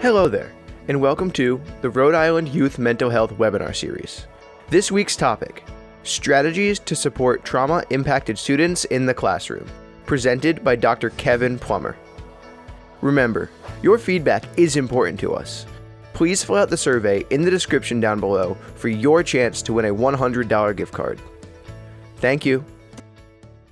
Hello there, and welcome to the Rhode Island Youth Mental Health webinar series. This week's topic Strategies to Support Trauma Impacted Students in the Classroom, presented by Dr. Kevin Plummer. Remember, your feedback is important to us. Please fill out the survey in the description down below for your chance to win a $100 gift card. Thank you.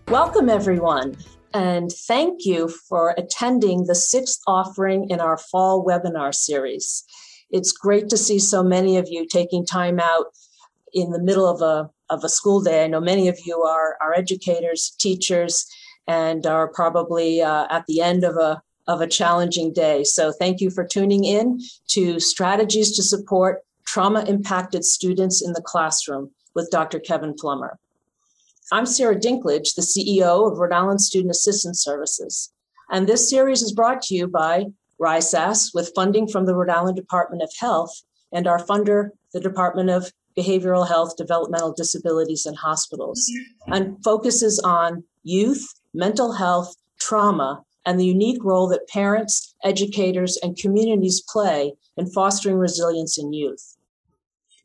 Welcome, everyone, and thank you for attending the sixth offering in our fall webinar series. It's great to see so many of you taking time out in the middle of a, of a school day. I know many of you are, are educators, teachers, and are probably uh, at the end of a, of a challenging day. So thank you for tuning in to Strategies to Support Trauma Impacted Students in the Classroom with Dr. Kevin Plummer. I'm Sarah Dinklage, the CEO of Rhode Island Student Assistance Services. And this series is brought to you by RISAS with funding from the Rhode Island Department of Health and our funder, the Department of Behavioral Health, Developmental Disabilities, and Hospitals, and focuses on youth, mental health, trauma, and the unique role that parents, educators, and communities play in fostering resilience in youth.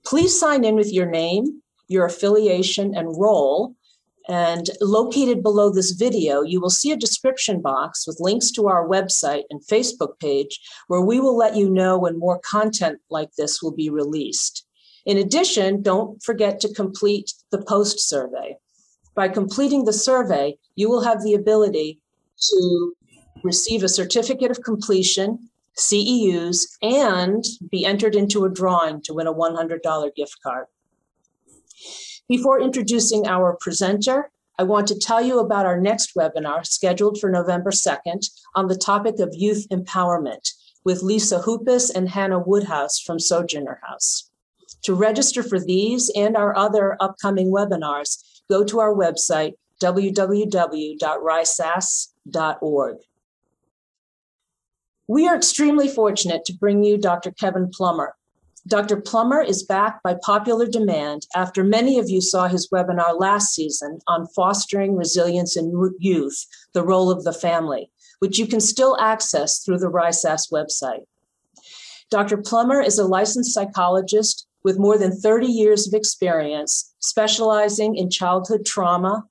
Please sign in with your name, your affiliation, and role and located below this video, you will see a description box with links to our website and Facebook page where we will let you know when more content like this will be released. In addition, don't forget to complete the post survey. By completing the survey, you will have the ability to receive a certificate of completion, CEUs, and be entered into a drawing to win a $100 gift card. Before introducing our presenter, I want to tell you about our next webinar scheduled for November 2nd on the topic of youth empowerment with Lisa Hoopus and Hannah Woodhouse from Sojourner House. To register for these and our other upcoming webinars, go to our website, www.risas.org. We are extremely fortunate to bring you Dr. Kevin Plummer, Dr. Plummer is back by popular demand after many of you saw his webinar last season on fostering resilience in youth, the role of the family, which you can still access through the RISAS website. Dr. Plummer is a licensed psychologist with more than 30 years of experience specializing in childhood trauma,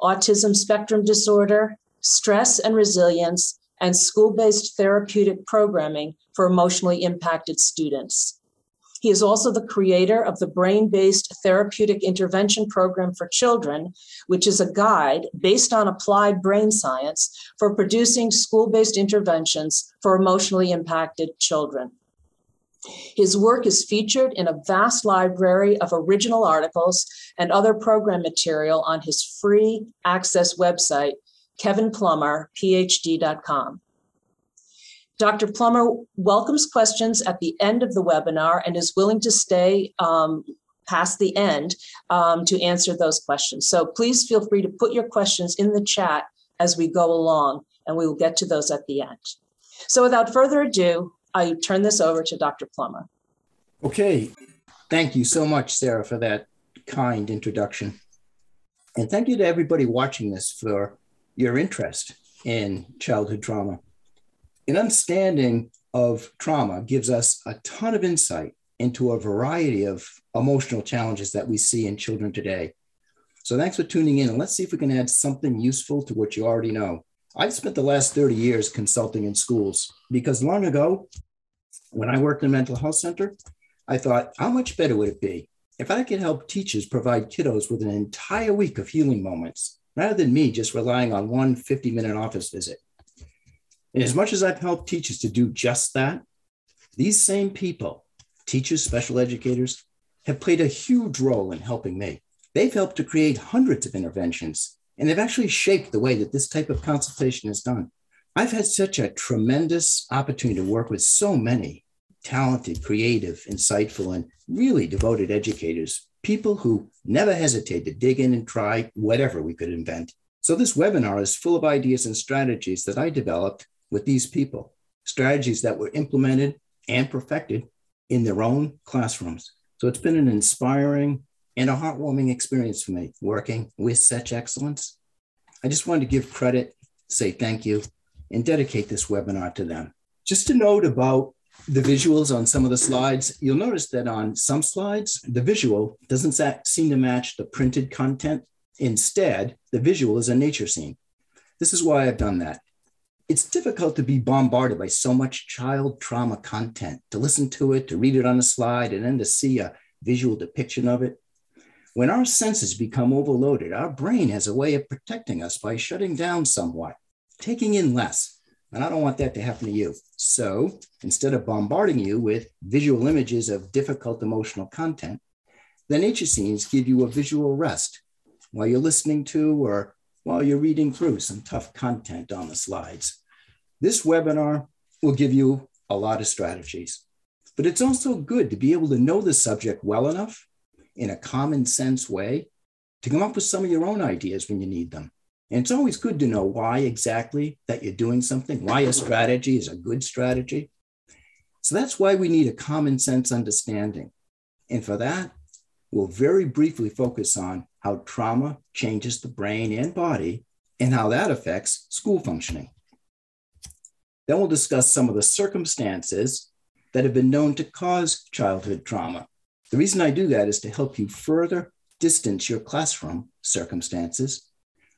autism spectrum disorder, stress and resilience, and school based therapeutic programming for emotionally impacted students. He is also the creator of the Brain Based Therapeutic Intervention Program for Children, which is a guide based on applied brain science for producing school based interventions for emotionally impacted children. His work is featured in a vast library of original articles and other program material on his free access website, kevinplummerphd.com. Dr. Plummer welcomes questions at the end of the webinar and is willing to stay um, past the end um, to answer those questions. So please feel free to put your questions in the chat as we go along, and we will get to those at the end. So without further ado, I turn this over to Dr. Plummer. Okay. Thank you so much, Sarah, for that kind introduction. And thank you to everybody watching this for your interest in childhood trauma. An understanding of trauma gives us a ton of insight into a variety of emotional challenges that we see in children today. So thanks for tuning in and let's see if we can add something useful to what you already know. I've spent the last 30 years consulting in schools because long ago, when I worked in a mental health center, I thought, how much better would it be if I could help teachers provide kiddos with an entire week of healing moments rather than me just relying on one 50 minute office visit? And as much as I've helped teachers to do just that, these same people, teachers, special educators, have played a huge role in helping me. They've helped to create hundreds of interventions, and they've actually shaped the way that this type of consultation is done. I've had such a tremendous opportunity to work with so many talented, creative, insightful, and really devoted educators, people who never hesitate to dig in and try whatever we could invent. So, this webinar is full of ideas and strategies that I developed with these people, strategies that were implemented and perfected in their own classrooms. So it's been an inspiring and a heartwarming experience for me working with such excellence. I just wanted to give credit, say thank you, and dedicate this webinar to them. Just a note about the visuals on some of the slides, you'll notice that on some slides, the visual doesn't seem to match the printed content. Instead, the visual is a nature scene. This is why I've done that. It's difficult to be bombarded by so much child trauma content, to listen to it, to read it on a slide, and then to see a visual depiction of it. When our senses become overloaded, our brain has a way of protecting us by shutting down somewhat, taking in less. And I don't want that to happen to you. So instead of bombarding you with visual images of difficult emotional content, the nature scenes give you a visual rest while you're listening to or while you're reading through some tough content on the slides. This webinar will give you a lot of strategies, but it's also good to be able to know the subject well enough in a common sense way to come up with some of your own ideas when you need them. And it's always good to know why exactly that you're doing something, why a strategy is a good strategy. So that's why we need a common sense understanding. And for that, we'll very briefly focus on how trauma changes the brain and body and how that affects school functioning. Then we'll discuss some of the circumstances that have been known to cause childhood trauma. The reason I do that is to help you further distance your classroom circumstances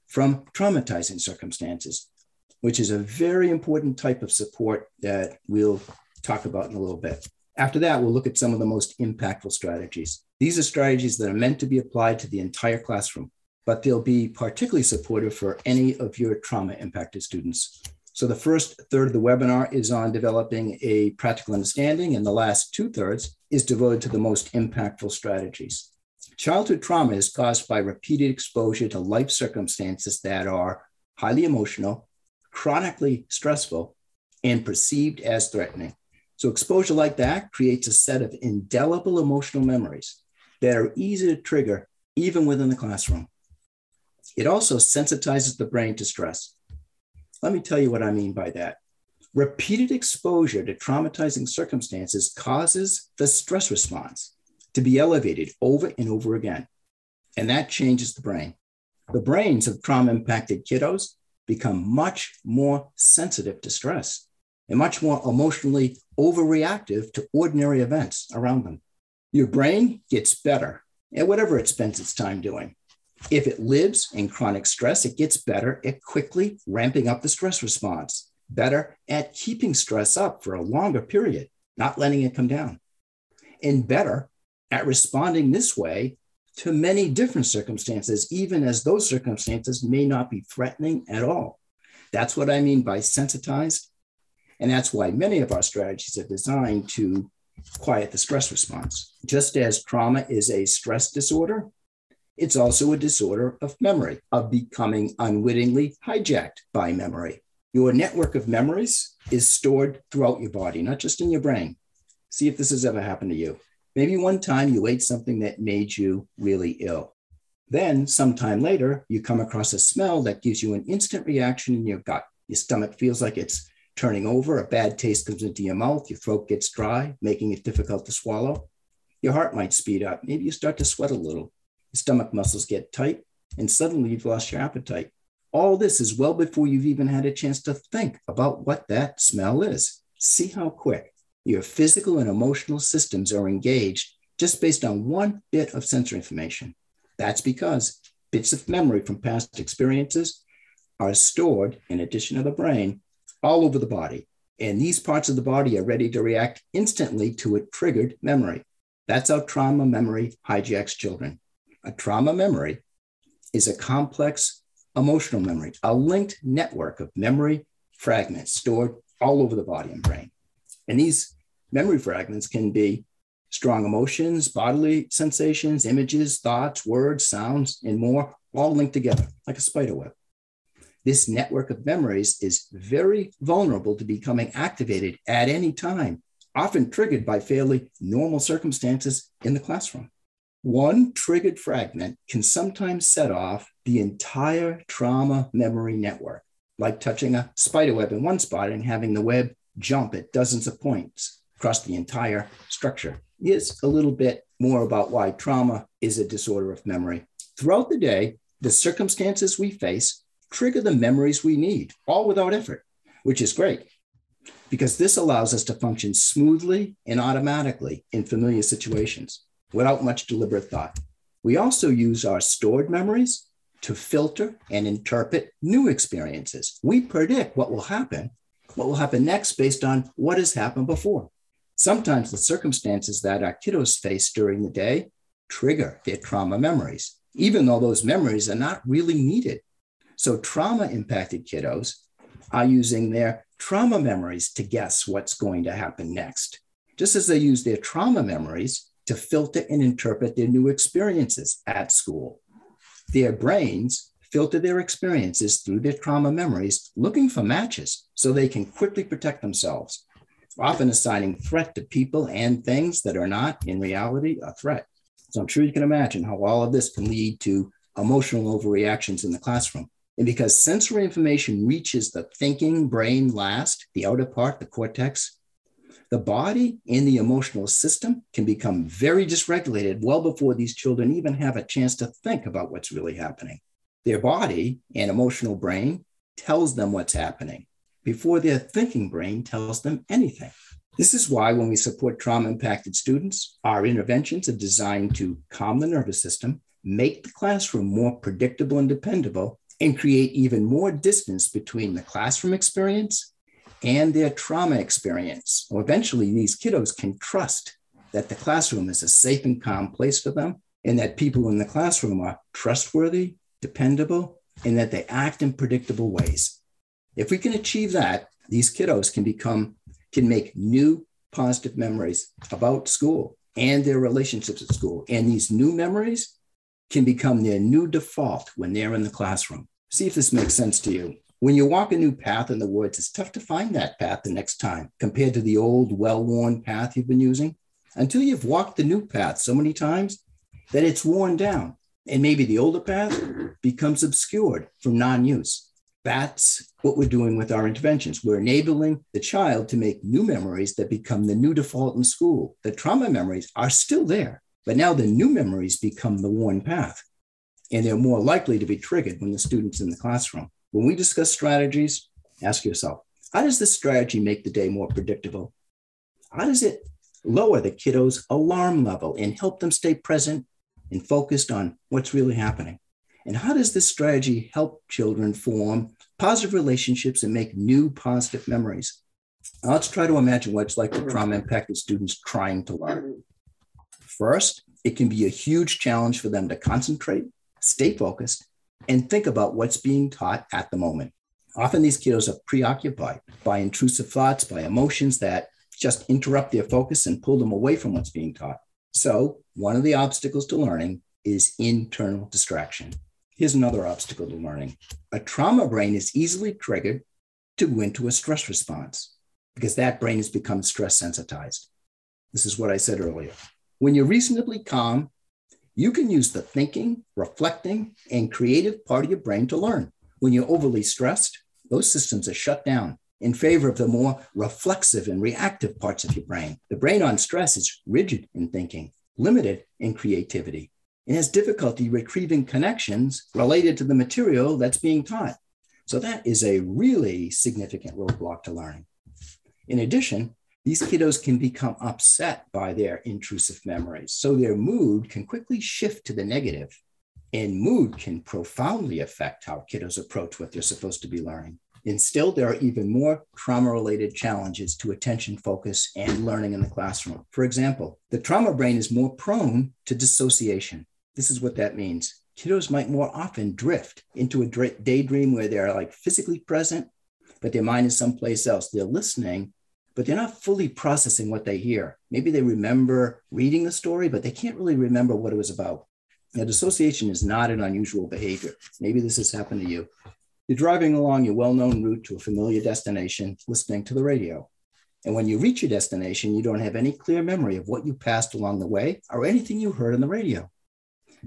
from traumatizing circumstances, which is a very important type of support that we'll talk about in a little bit. After that, we'll look at some of the most impactful strategies. These are strategies that are meant to be applied to the entire classroom, but they'll be particularly supportive for any of your trauma impacted students. So the first third of the webinar is on developing a practical understanding, and the last two thirds is devoted to the most impactful strategies. Childhood trauma is caused by repeated exposure to life circumstances that are highly emotional, chronically stressful, and perceived as threatening. So, exposure like that creates a set of indelible emotional memories that are easy to trigger even within the classroom. It also sensitizes the brain to stress. Let me tell you what I mean by that. Repeated exposure to traumatizing circumstances causes the stress response to be elevated over and over again. And that changes the brain. The brains of trauma impacted kiddos become much more sensitive to stress and much more emotionally overreactive to ordinary events around them. Your brain gets better at whatever it spends its time doing. If it lives in chronic stress, it gets better at quickly ramping up the stress response, better at keeping stress up for a longer period, not letting it come down, and better at responding this way to many different circumstances, even as those circumstances may not be threatening at all. That's what I mean by sensitized. And that's why many of our strategies are designed to quiet the stress response. Just as trauma is a stress disorder, it's also a disorder of memory, of becoming unwittingly hijacked by memory. Your network of memories is stored throughout your body, not just in your brain. See if this has ever happened to you. Maybe one time you ate something that made you really ill. Then, sometime later, you come across a smell that gives you an instant reaction in your gut. Your stomach feels like it's turning over, a bad taste comes into your mouth, your throat gets dry, making it difficult to swallow. Your heart might speed up. Maybe you start to sweat a little. Stomach muscles get tight, and suddenly you've lost your appetite. All this is well before you've even had a chance to think about what that smell is. See how quick your physical and emotional systems are engaged just based on one bit of sensory information. That's because bits of memory from past experiences are stored, in addition to the brain, all over the body. And these parts of the body are ready to react instantly to a triggered memory. That's how trauma memory hijacks children. A trauma memory is a complex emotional memory, a linked network of memory fragments stored all over the body and brain. And these memory fragments can be strong emotions, bodily sensations, images, thoughts, words, sounds, and more, all linked together like a spider web. This network of memories is very vulnerable to becoming activated at any time, often triggered by fairly normal circumstances in the classroom. One triggered fragment can sometimes set off the entire trauma memory network, like touching a spider web in one spot and having the web jump at dozens of points across the entire structure. Is a little bit more about why trauma is a disorder of memory. Throughout the day, the circumstances we face trigger the memories we need, all without effort, which is great. because this allows us to function smoothly and automatically in familiar situations without much deliberate thought. We also use our stored memories to filter and interpret new experiences. We predict what will happen, what will happen next based on what has happened before. Sometimes the circumstances that our kiddos face during the day trigger their trauma memories, even though those memories are not really needed. So, trauma impacted kiddos are using their trauma memories to guess what's going to happen next, just as they use their trauma memories to filter and interpret their new experiences at school. Their brains filter their experiences through their trauma memories, looking for matches so they can quickly protect themselves, often assigning threat to people and things that are not, in reality, a threat. So I'm sure you can imagine how all of this can lead to emotional overreactions in the classroom. And because sensory information reaches the thinking brain last, the outer part, the cortex, the body and the emotional system can become very dysregulated well before these children even have a chance to think about what's really happening. Their body and emotional brain tells them what's happening before their thinking brain tells them anything. This is why, when we support trauma impacted students, our interventions are designed to calm the nervous system, make the classroom more predictable and dependable, and create even more distance between the classroom experience and their trauma experience. Well, eventually, these kiddos can trust that the classroom is a safe and calm place for them, and that people in the classroom are trustworthy, dependable, and that they act in predictable ways. If we can achieve that, these kiddos can become, can make new positive memories about school and their relationships at school. And these new memories can become their new default when they're in the classroom. See if this makes sense to you. When you walk a new path in the woods, it's tough to find that path the next time compared to the old, well worn path you've been using until you've walked the new path so many times that it's worn down. And maybe the older path becomes obscured from non use. That's what we're doing with our interventions. We're enabling the child to make new memories that become the new default in school. The trauma memories are still there, but now the new memories become the worn path. And they're more likely to be triggered when the student's in the classroom. When we discuss strategies, ask yourself how does this strategy make the day more predictable? How does it lower the kiddo's alarm level and help them stay present and focused on what's really happening? And how does this strategy help children form positive relationships and make new positive memories? Now let's try to imagine what it's like for trauma impacted students trying to learn. First, it can be a huge challenge for them to concentrate, stay focused, and think about what's being taught at the moment. Often these kiddos are preoccupied by intrusive thoughts, by emotions that just interrupt their focus and pull them away from what's being taught. So, one of the obstacles to learning is internal distraction. Here's another obstacle to learning a trauma brain is easily triggered to go into a stress response because that brain has become stress sensitized. This is what I said earlier. When you're reasonably calm you can use the thinking, reflecting, and creative part of your brain to learn. When you're overly stressed, those systems are shut down in favor of the more reflexive and reactive parts of your brain. The brain on stress is rigid in thinking, limited in creativity, and has difficulty retrieving connections related to the material that's being taught. So that is a really significant roadblock to learning. In addition, these kiddos can become upset by their intrusive memories. So their mood can quickly shift to the negative, and mood can profoundly affect how kiddos approach what they're supposed to be learning. And still, there are even more trauma related challenges to attention focus and learning in the classroom. For example, the trauma brain is more prone to dissociation. This is what that means. Kiddos might more often drift into a daydream where they're like physically present, but their mind is someplace else. They're listening, but they're not fully processing what they hear. Maybe they remember reading the story, but they can't really remember what it was about. Now, dissociation is not an unusual behavior. Maybe this has happened to you. You're driving along your well known route to a familiar destination, listening to the radio. And when you reach your destination, you don't have any clear memory of what you passed along the way or anything you heard on the radio.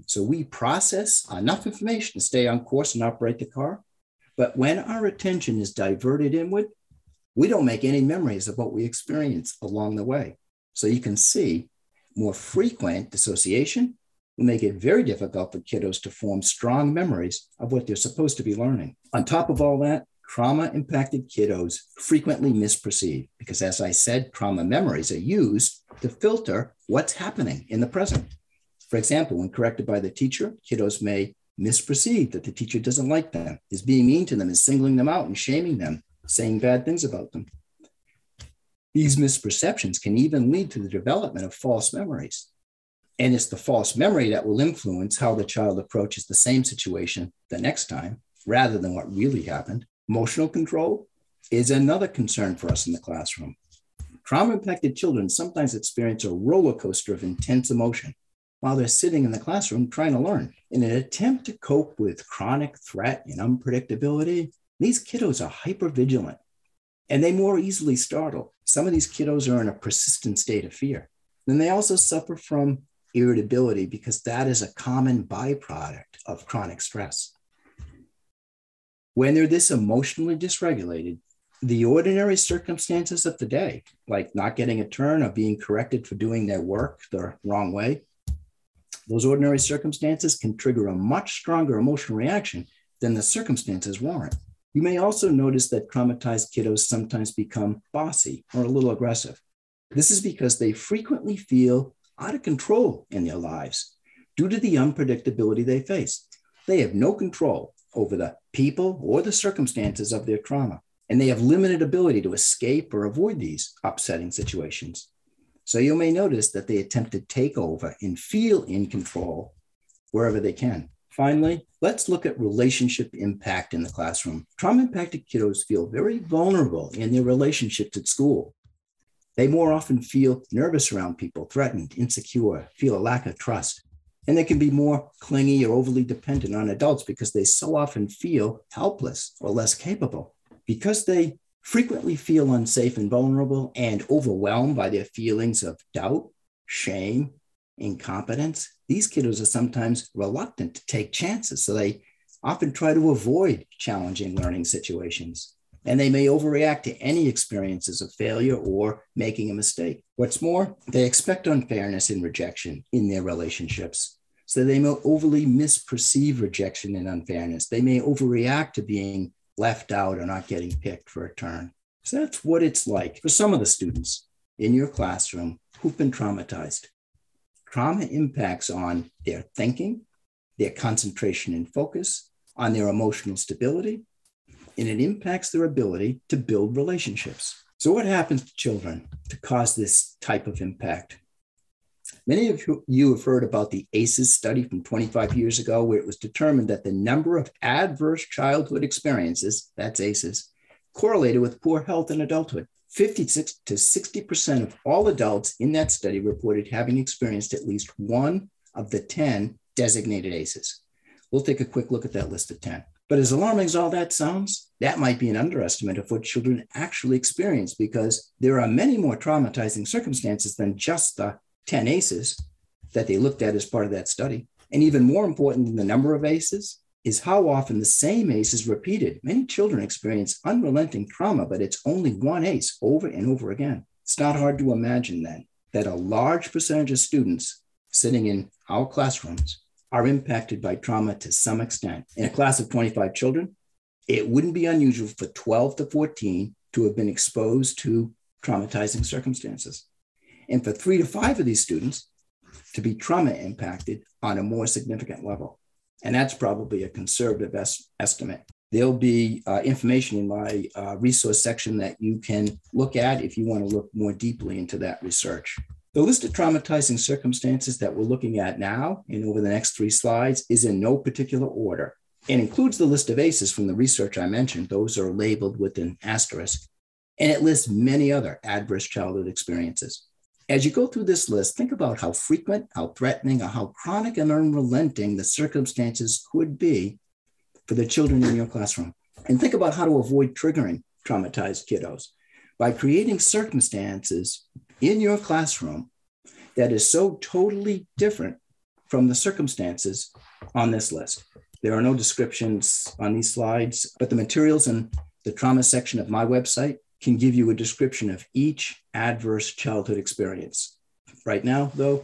So we process enough information to stay on course and operate the car. But when our attention is diverted inward, we don't make any memories of what we experience along the way. So you can see more frequent dissociation will make it very difficult for kiddos to form strong memories of what they're supposed to be learning. On top of all that, trauma impacted kiddos frequently misperceive because, as I said, trauma memories are used to filter what's happening in the present. For example, when corrected by the teacher, kiddos may misperceive that the teacher doesn't like them, is being mean to them, is singling them out and shaming them, saying bad things about them. These misperceptions can even lead to the development of false memories. And it's the false memory that will influence how the child approaches the same situation the next time rather than what really happened. Emotional control is another concern for us in the classroom. Trauma impacted children sometimes experience a roller coaster of intense emotion while they're sitting in the classroom trying to learn. In an attempt to cope with chronic threat and unpredictability, these kiddos are hypervigilant and they more easily startle. Some of these kiddos are in a persistent state of fear. Then they also suffer from irritability because that is a common byproduct of chronic stress. When they're this emotionally dysregulated, the ordinary circumstances of the day, like not getting a turn or being corrected for doing their work the wrong way, those ordinary circumstances can trigger a much stronger emotional reaction than the circumstances warrant. You may also notice that traumatized kiddos sometimes become bossy or a little aggressive. This is because they frequently feel out of control in their lives due to the unpredictability they face. They have no control over the people or the circumstances of their trauma, and they have limited ability to escape or avoid these upsetting situations. So you may notice that they attempt to take over and feel in control wherever they can. Finally, let's look at relationship impact in the classroom. Trauma impacted kiddos feel very vulnerable in their relationships at school. They more often feel nervous around people, threatened, insecure, feel a lack of trust. And they can be more clingy or overly dependent on adults because they so often feel helpless or less capable. Because they frequently feel unsafe and vulnerable and overwhelmed by their feelings of doubt, shame, incompetence, these kiddos are sometimes reluctant to take chances. So they often try to avoid challenging learning situations. And they may overreact to any experiences of failure or making a mistake. What's more, they expect unfairness and rejection in their relationships. So they may overly misperceive rejection and unfairness. They may overreact to being left out or not getting picked for a turn. So that's what it's like for some of the students in your classroom who've been traumatized trauma impacts on their thinking, their concentration and focus, on their emotional stability, and it impacts their ability to build relationships. So, what happens to children to cause this type of impact? Many of you have heard about the ACEs study from 25 years ago, where it was determined that the number of adverse childhood experiences, that's ACEs, correlated with poor health in adulthood. 56 to 60% of all adults in that study reported having experienced at least one of the 10 designated ACEs. We'll take a quick look at that list of 10. But as alarming as all that sounds, that might be an underestimate of what children actually experience because there are many more traumatizing circumstances than just the 10 ACEs that they looked at as part of that study. And even more important than the number of ACEs is how often the same ACE is repeated. Many children experience unrelenting trauma, but it's only one ACE over and over again. It's not hard to imagine then that a large percentage of students sitting in our classrooms are impacted by trauma to some extent. In a class of 25 children, it wouldn't be unusual for 12 to 14 to have been exposed to traumatizing circumstances. And for three to five of these students to be trauma impacted on a more significant level. And that's probably a conservative es- estimate. There'll be uh, information in my uh, resource section that you can look at if you want to look more deeply into that research. The list of traumatizing circumstances that we're looking at now and over the next three slides is in no particular order and includes the list of ACEs from the research I mentioned. Those are labeled with an asterisk. And it lists many other adverse childhood experiences. As you go through this list, think about how frequent, how threatening, or how chronic and unrelenting the circumstances could be for the children in your classroom. And think about how to avoid triggering traumatized kiddos by creating circumstances in your classroom that is so totally different from the circumstances on this list. There are no descriptions on these slides, but the materials in the trauma section of my website can give you a description of each adverse childhood experience. Right now, though,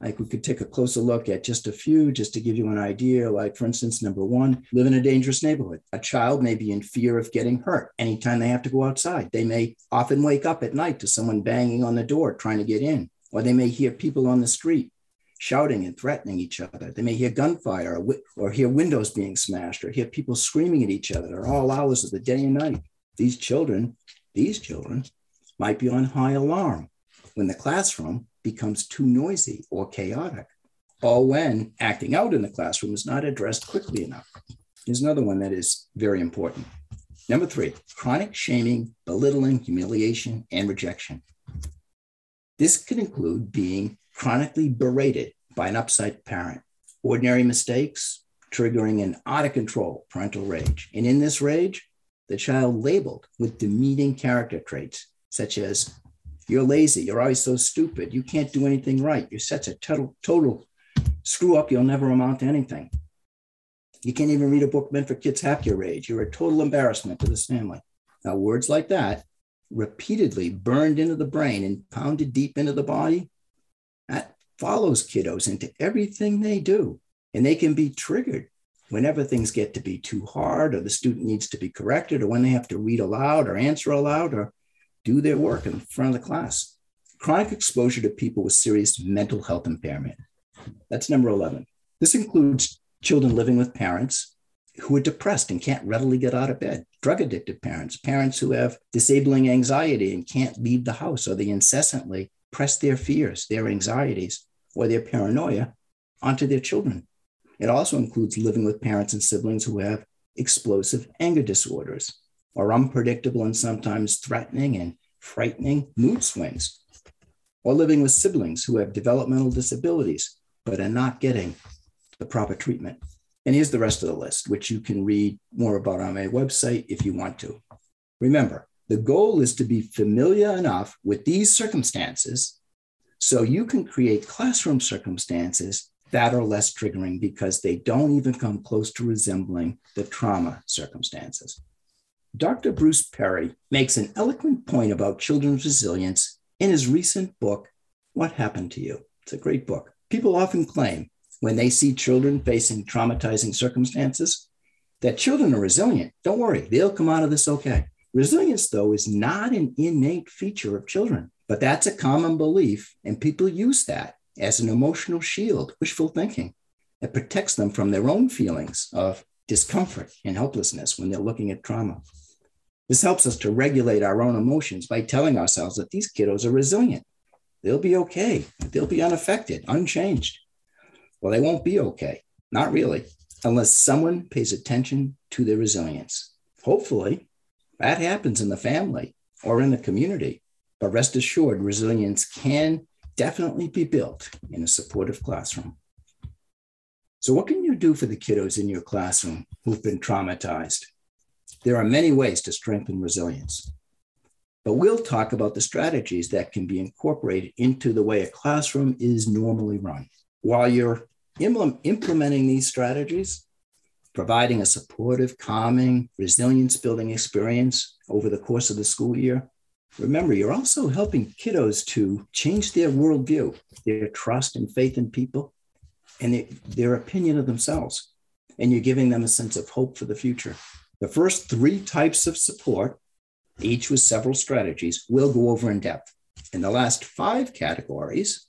Like we could take a closer look at just a few, just to give you an idea. Like, for instance, number one, live in a dangerous neighborhood. A child may be in fear of getting hurt anytime they have to go outside. They may often wake up at night to someone banging on the door trying to get in, or they may hear people on the street shouting and threatening each other. They may hear gunfire or, or hear windows being smashed or hear people screaming at each other at all hours of the day and night. These children, these children might be on high alarm when the classroom becomes too noisy or chaotic, or when acting out in the classroom is not addressed quickly enough. Here's another one that is very important. Number three, chronic shaming, belittling, humiliation, and rejection. This could include being chronically berated by an upset parent, ordinary mistakes triggering an out of control parental rage. And in this rage, the child labeled with demeaning character traits such as you're lazy, you're always so stupid, you can't do anything right, you're such a total, total screw up, you'll never amount to anything. You can't even read a book meant for kids half your age. You're a total embarrassment to this family. Now, words like that, repeatedly burned into the brain and pounded deep into the body, that follows kiddos into everything they do. And they can be triggered whenever things get to be too hard or the student needs to be corrected or when they have to read aloud or answer aloud or do their work in front of the class. Chronic exposure to people with serious mental health impairment. That's number 11. This includes children living with parents who are depressed and can't readily get out of bed, drug addicted parents, parents who have disabling anxiety and can't leave the house, or they incessantly press their fears, their anxieties, or their paranoia onto their children. It also includes living with parents and siblings who have explosive anger disorders or unpredictable and sometimes threatening and frightening mood swings, or living with siblings who have developmental disabilities but are not getting the proper treatment. And here's the rest of the list, which you can read more about on my website if you want to. Remember, the goal is to be familiar enough with these circumstances so you can create classroom circumstances that are less triggering because they don't even come close to resembling the trauma circumstances. Dr. Bruce Perry makes an eloquent point about children's resilience in his recent book, What Happened to You? It's a great book. People often claim when they see children facing traumatizing circumstances that children are resilient. Don't worry, they'll come out of this okay. Resilience, though, is not an innate feature of children, but that's a common belief, and people use that as an emotional shield, wishful thinking. It protects them from their own feelings of discomfort and helplessness when they're looking at trauma. This helps us to regulate our own emotions by telling ourselves that these kiddos are resilient. They'll be okay. They'll be unaffected, unchanged. Well, they won't be okay. Not really, unless someone pays attention to their resilience. Hopefully, that happens in the family or in the community. But rest assured, resilience can definitely be built in a supportive classroom. So, what can you do for the kiddos in your classroom who've been traumatized? There are many ways to strengthen resilience, but we'll talk about the strategies that can be incorporated into the way a classroom is normally run. While you're implementing these strategies, providing a supportive, calming, resilience building experience over the course of the school year. Remember, you're also helping kiddos to change their worldview, their trust and faith in people, and their, their opinion of themselves. And you're giving them a sense of hope for the future. The first three types of support, each with several strategies, we'll go over in depth. In the last five categories,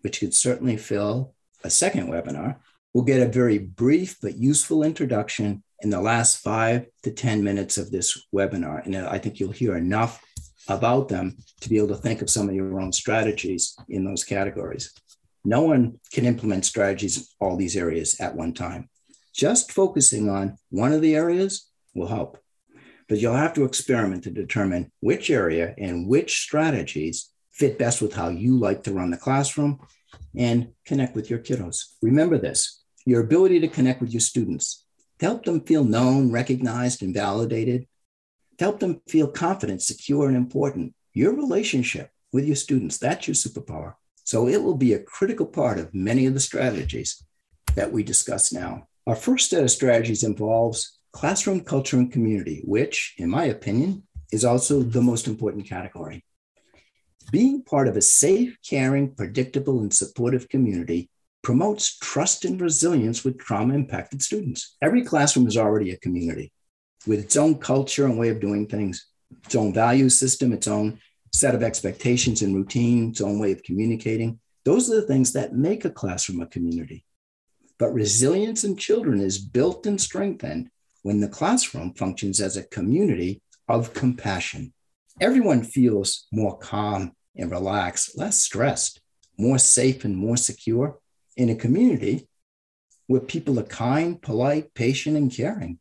which could certainly fill a second webinar, We'll get a very brief but useful introduction in the last five to 10 minutes of this webinar. And I think you'll hear enough about them to be able to think of some of your own strategies in those categories. No one can implement strategies in all these areas at one time. Just focusing on one of the areas will help. But you'll have to experiment to determine which area and which strategies fit best with how you like to run the classroom and connect with your kiddos. Remember this your ability to connect with your students, to help them feel known, recognized, and validated, help them feel confident, secure, and important. Your relationship with your students, that's your superpower. So it will be a critical part of many of the strategies that we discuss now. Our first set of strategies involves classroom culture and community, which, in my opinion, is also the most important category. Being part of a safe, caring, predictable, and supportive community promotes trust and resilience with trauma impacted students. Every classroom is already a community with its own culture and way of doing things, its own value system, its own set of expectations and routine, its own way of communicating. Those are the things that make a classroom a community. But resilience in children is built and strengthened when the classroom functions as a community of compassion. Everyone feels more calm and relaxed, less stressed, more safe and more secure in a community where people are kind, polite, patient, and caring,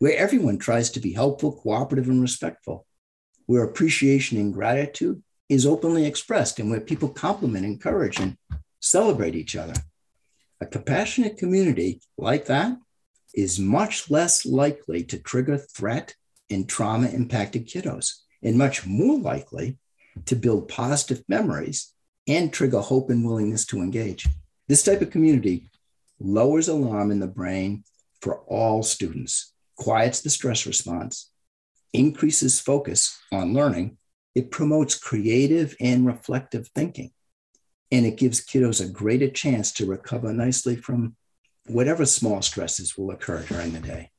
where everyone tries to be helpful, cooperative, and respectful, where appreciation and gratitude is openly expressed, and where people compliment, encourage, and celebrate each other. A compassionate community like that is much less likely to trigger threat in trauma impacted kiddos and much more likely to build positive memories and trigger hope and willingness to engage. This type of community lowers alarm in the brain for all students, quiets the stress response, increases focus on learning, it promotes creative and reflective thinking, and it gives kiddos a greater chance to recover nicely from whatever small stresses will occur during the day.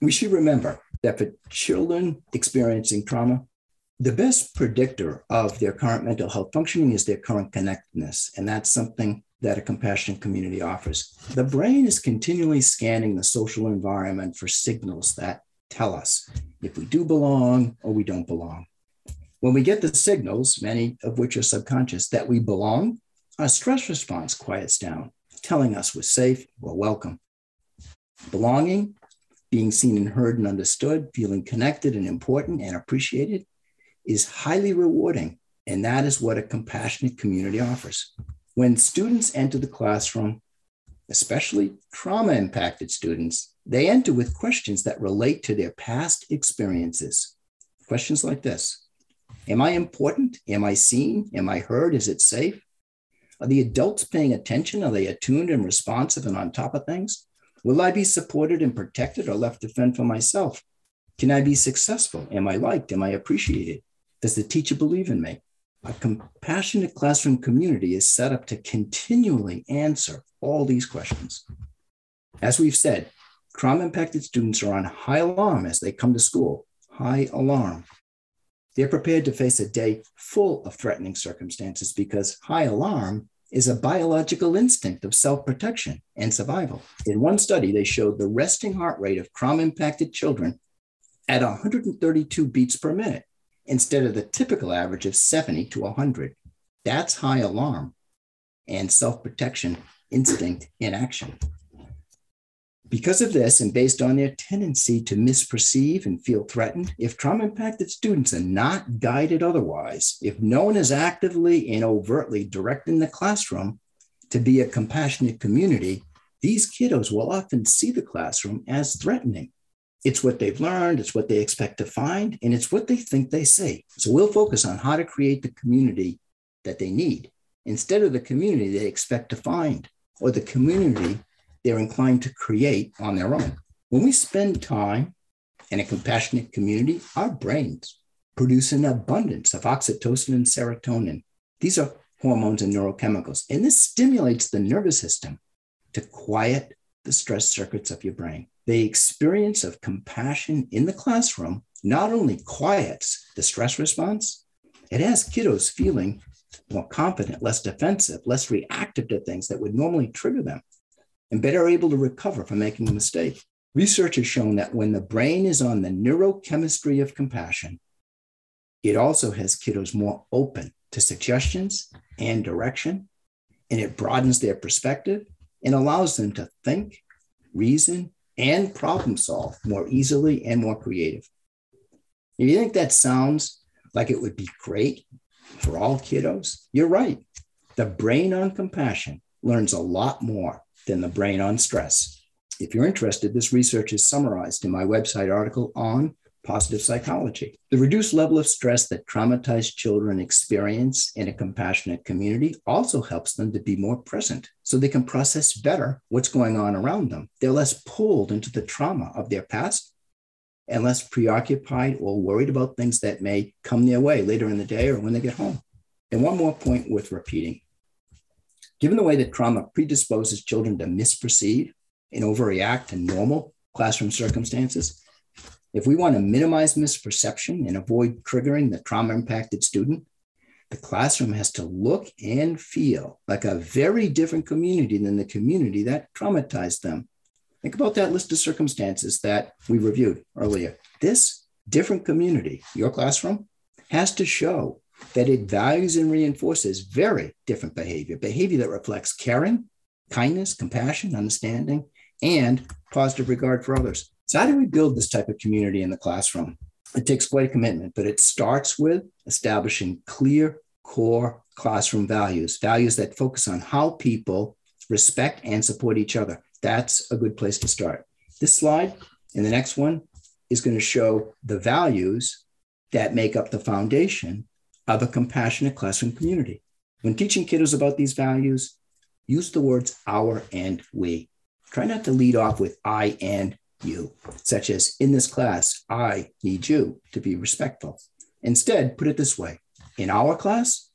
We should remember that for children experiencing trauma, the best predictor of their current mental health functioning is their current connectedness. And that's something that a compassionate community offers. The brain is continually scanning the social environment for signals that tell us if we do belong or we don't belong. When we get the signals, many of which are subconscious, that we belong, our stress response quiets down, telling us we're safe, we're welcome. Belonging, being seen and heard and understood, feeling connected and important and appreciated is highly rewarding. And that is what a compassionate community offers. When students enter the classroom, especially trauma impacted students, they enter with questions that relate to their past experiences. Questions like this Am I important? Am I seen? Am I heard? Is it safe? Are the adults paying attention? Are they attuned and responsive and on top of things? Will I be supported and protected or left to fend for myself? Can I be successful? Am I liked? Am I appreciated? Does the teacher believe in me? A compassionate classroom community is set up to continually answer all these questions. As we've said, trauma impacted students are on high alarm as they come to school. High alarm. They're prepared to face a day full of threatening circumstances because high alarm is a biological instinct of self protection and survival. In one study, they showed the resting heart rate of trauma impacted children at 132 beats per minute instead of the typical average of 70 to 100. That's high alarm and self protection instinct in action. Because of this, and based on their tendency to misperceive and feel threatened, if trauma impacted students are not guided otherwise, if no one is actively and overtly directing the classroom to be a compassionate community, these kiddos will often see the classroom as threatening it's what they've learned, it's what they expect to find, and it's what they think they see. So we'll focus on how to create the community that they need instead of the community they expect to find or the community they're inclined to create on their own. When we spend time in a compassionate community, our brains produce an abundance of oxytocin and serotonin. These are hormones and neurochemicals, and this stimulates the nervous system to quiet the stress circuits of your brain the experience of compassion in the classroom not only quiets the stress response, it has kiddos feeling more confident, less defensive, less reactive to things that would normally trigger them, and better able to recover from making a mistake. Research has shown that when the brain is on the neurochemistry of compassion, it also has kiddos more open to suggestions and direction, and it broadens their perspective and allows them to think, reason, and problem solve more easily and more creative. If you think that sounds like it would be great for all kiddos, you're right. The brain on compassion learns a lot more than the brain on stress. If you're interested, this research is summarized in my website article on positive psychology. The reduced level of stress that traumatized children experience in a compassionate community also helps them to be more present so they can process better what's going on around them. They're less pulled into the trauma of their past and less preoccupied or worried about things that may come their way later in the day or when they get home. And one more point worth repeating. Given the way that trauma predisposes children to misperceive and overreact to normal classroom circumstances, if we want to minimize misperception and avoid triggering the trauma impacted student, the classroom has to look and feel like a very different community than the community that traumatized them. Think about that list of circumstances that we reviewed earlier. This different community, your classroom, has to show that it values and reinforces very different behavior, behavior that reflects caring, kindness, compassion, understanding, and positive regard for others. So, how do we build this type of community in the classroom? It takes quite a commitment, but it starts with establishing clear core classroom values, values that focus on how people respect and support each other. That's a good place to start. This slide and the next one is going to show the values that make up the foundation of a compassionate classroom community. When teaching kiddos about these values, use the words our and we. Try not to lead off with I and you, such as in this class, I need you to be respectful. Instead, put it this way in our class,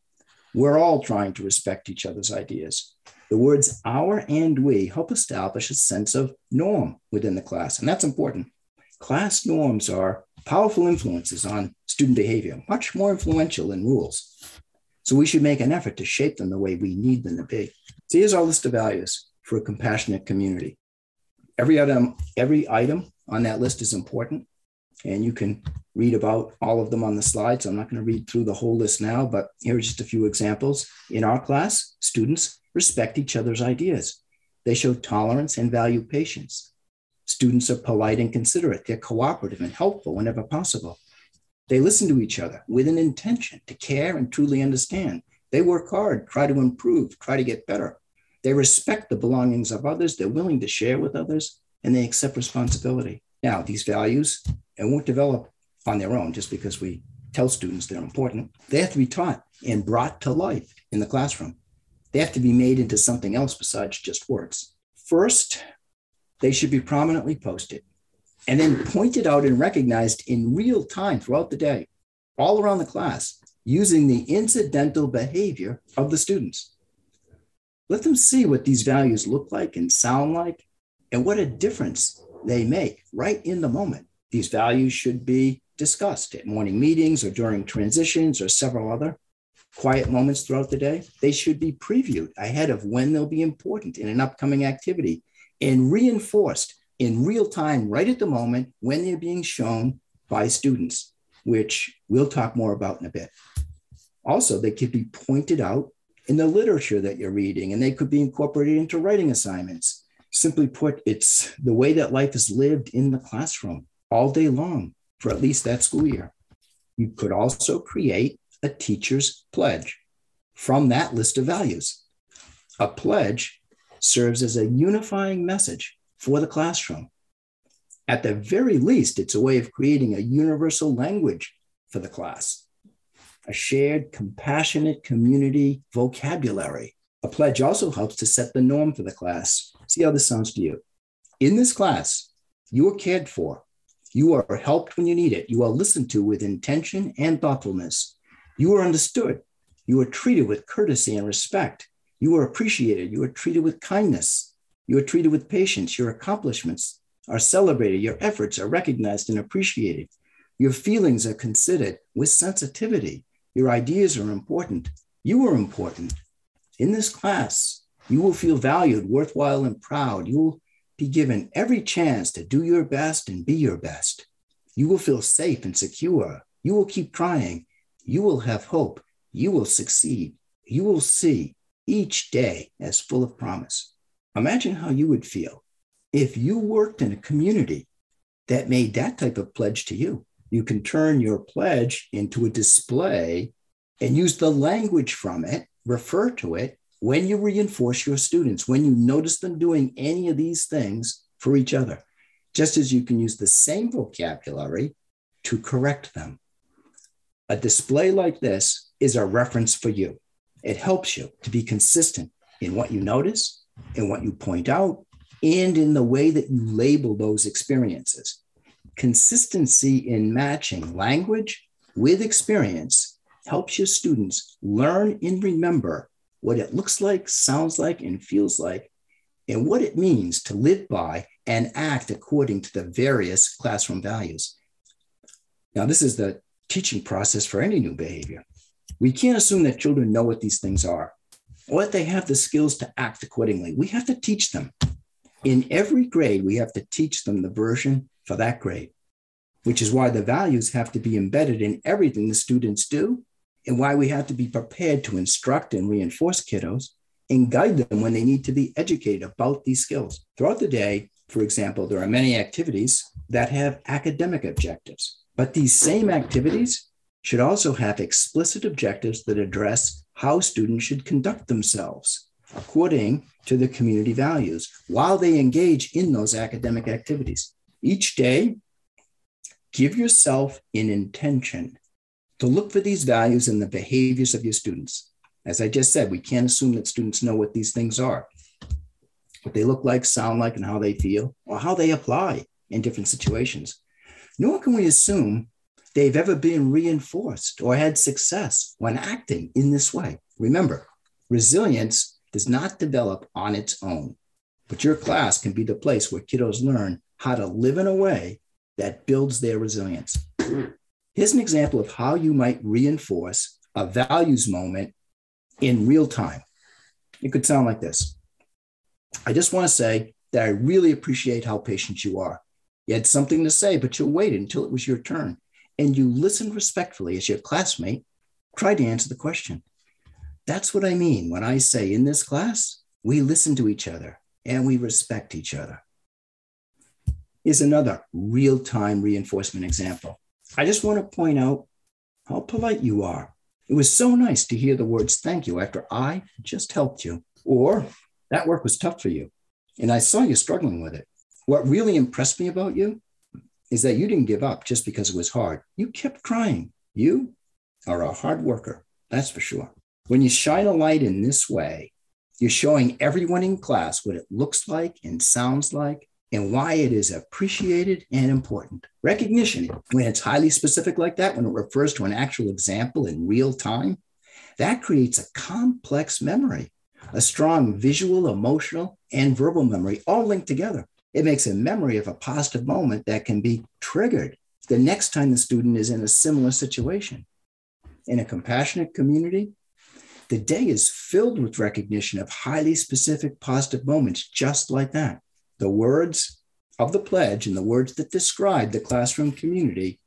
we're all trying to respect each other's ideas. The words our and we help establish a sense of norm within the class, and that's important. Class norms are powerful influences on student behavior, much more influential than rules. So we should make an effort to shape them the way we need them to be. So here's our list of values for a compassionate community. Every item, every item on that list is important, and you can read about all of them on the slide. So I'm not going to read through the whole list now, but here are just a few examples. In our class, students respect each other's ideas. They show tolerance and value patience. Students are polite and considerate. They're cooperative and helpful whenever possible. They listen to each other with an intention to care and truly understand. They work hard, try to improve, try to get better. They respect the belongings of others. They're willing to share with others, and they accept responsibility. Now, these values and won't develop on their own just because we tell students they're important. They have to be taught and brought to life in the classroom. They have to be made into something else besides just words. First, they should be prominently posted and then pointed out and recognized in real time throughout the day, all around the class, using the incidental behavior of the students. Let them see what these values look like and sound like, and what a difference they make right in the moment. These values should be discussed at morning meetings or during transitions or several other quiet moments throughout the day. They should be previewed ahead of when they'll be important in an upcoming activity and reinforced in real time, right at the moment when they're being shown by students, which we'll talk more about in a bit. Also, they could be pointed out in the literature that you're reading, and they could be incorporated into writing assignments. Simply put, it's the way that life is lived in the classroom all day long for at least that school year. You could also create a teacher's pledge from that list of values. A pledge serves as a unifying message for the classroom. At the very least, it's a way of creating a universal language for the class, a shared, compassionate community vocabulary. A pledge also helps to set the norm for the class. See how this sounds to you. In this class, you are cared for. You are helped when you need it. You are listened to with intention and thoughtfulness. You are understood. You are treated with courtesy and respect. You are appreciated. You are treated with kindness. You are treated with patience. Your accomplishments are celebrated. Your efforts are recognized and appreciated. Your feelings are considered with sensitivity. Your ideas are important. You are important. In this class, you will feel valued, worthwhile, and proud. You will be given every chance to do your best and be your best. You will feel safe and secure. You will keep trying. You will have hope. You will succeed. You will see each day as full of promise. Imagine how you would feel if you worked in a community that made that type of pledge to you. You can turn your pledge into a display and use the language from it, refer to it when you reinforce your students, when you notice them doing any of these things for each other, just as you can use the same vocabulary to correct them. A display like this is a reference for you. It helps you to be consistent in what you notice in what you point out and in the way that you label those experiences. Consistency in matching language with experience helps your students learn and remember what it looks like, sounds like, and feels like, and what it means to live by and act according to the various classroom values. Now, this is the teaching process for any new behavior. We can't assume that children know what these things are or that they have the skills to act accordingly. We have to teach them. In every grade, we have to teach them the version for that grade, which is why the values have to be embedded in everything the students do and why we have to be prepared to instruct and reinforce kiddos and guide them when they need to be educated about these skills. Throughout the day, for example, there are many activities that have academic objectives, but these same activities should also have explicit objectives that address how students should conduct themselves according to the community values while they engage in those academic activities. Each day, give yourself an intention to look for these values in the behaviors of your students. As I just said, we can't assume that students know what these things are, what they look like, sound like, and how they feel, or how they apply in different situations. Nor can we assume they've ever been reinforced or had success when acting in this way. Remember, resilience does not develop on its own, but your class can be the place where kiddos learn how to live in a way that builds their resilience. Hmm. Here's an example of how you might reinforce a values moment in real time. It could sound like this I just want to say that I really appreciate how patient you are. You had something to say, but you waited until it was your turn and you listened respectfully as your classmate tried to answer the question. That's what I mean when I say in this class, we listen to each other and we respect each other. Is another real time reinforcement example. I just want to point out how polite you are. It was so nice to hear the words thank you after I just helped you. Or that work was tough for you and I saw you struggling with it. What really impressed me about you is that you didn't give up just because it was hard. You kept trying. You are a hard worker, that's for sure. When you shine a light in this way, you're showing everyone in class what it looks like and sounds like and why it is appreciated and important. Recognition, when it's highly specific like that, when it refers to an actual example in real time, that creates a complex memory, a strong visual, emotional, and verbal memory all linked together. It makes a memory of a positive moment that can be triggered the next time the student is in a similar situation. In a compassionate community, the day is filled with recognition of highly specific positive moments just like that. The words of the pledge and the words that describe the classroom community,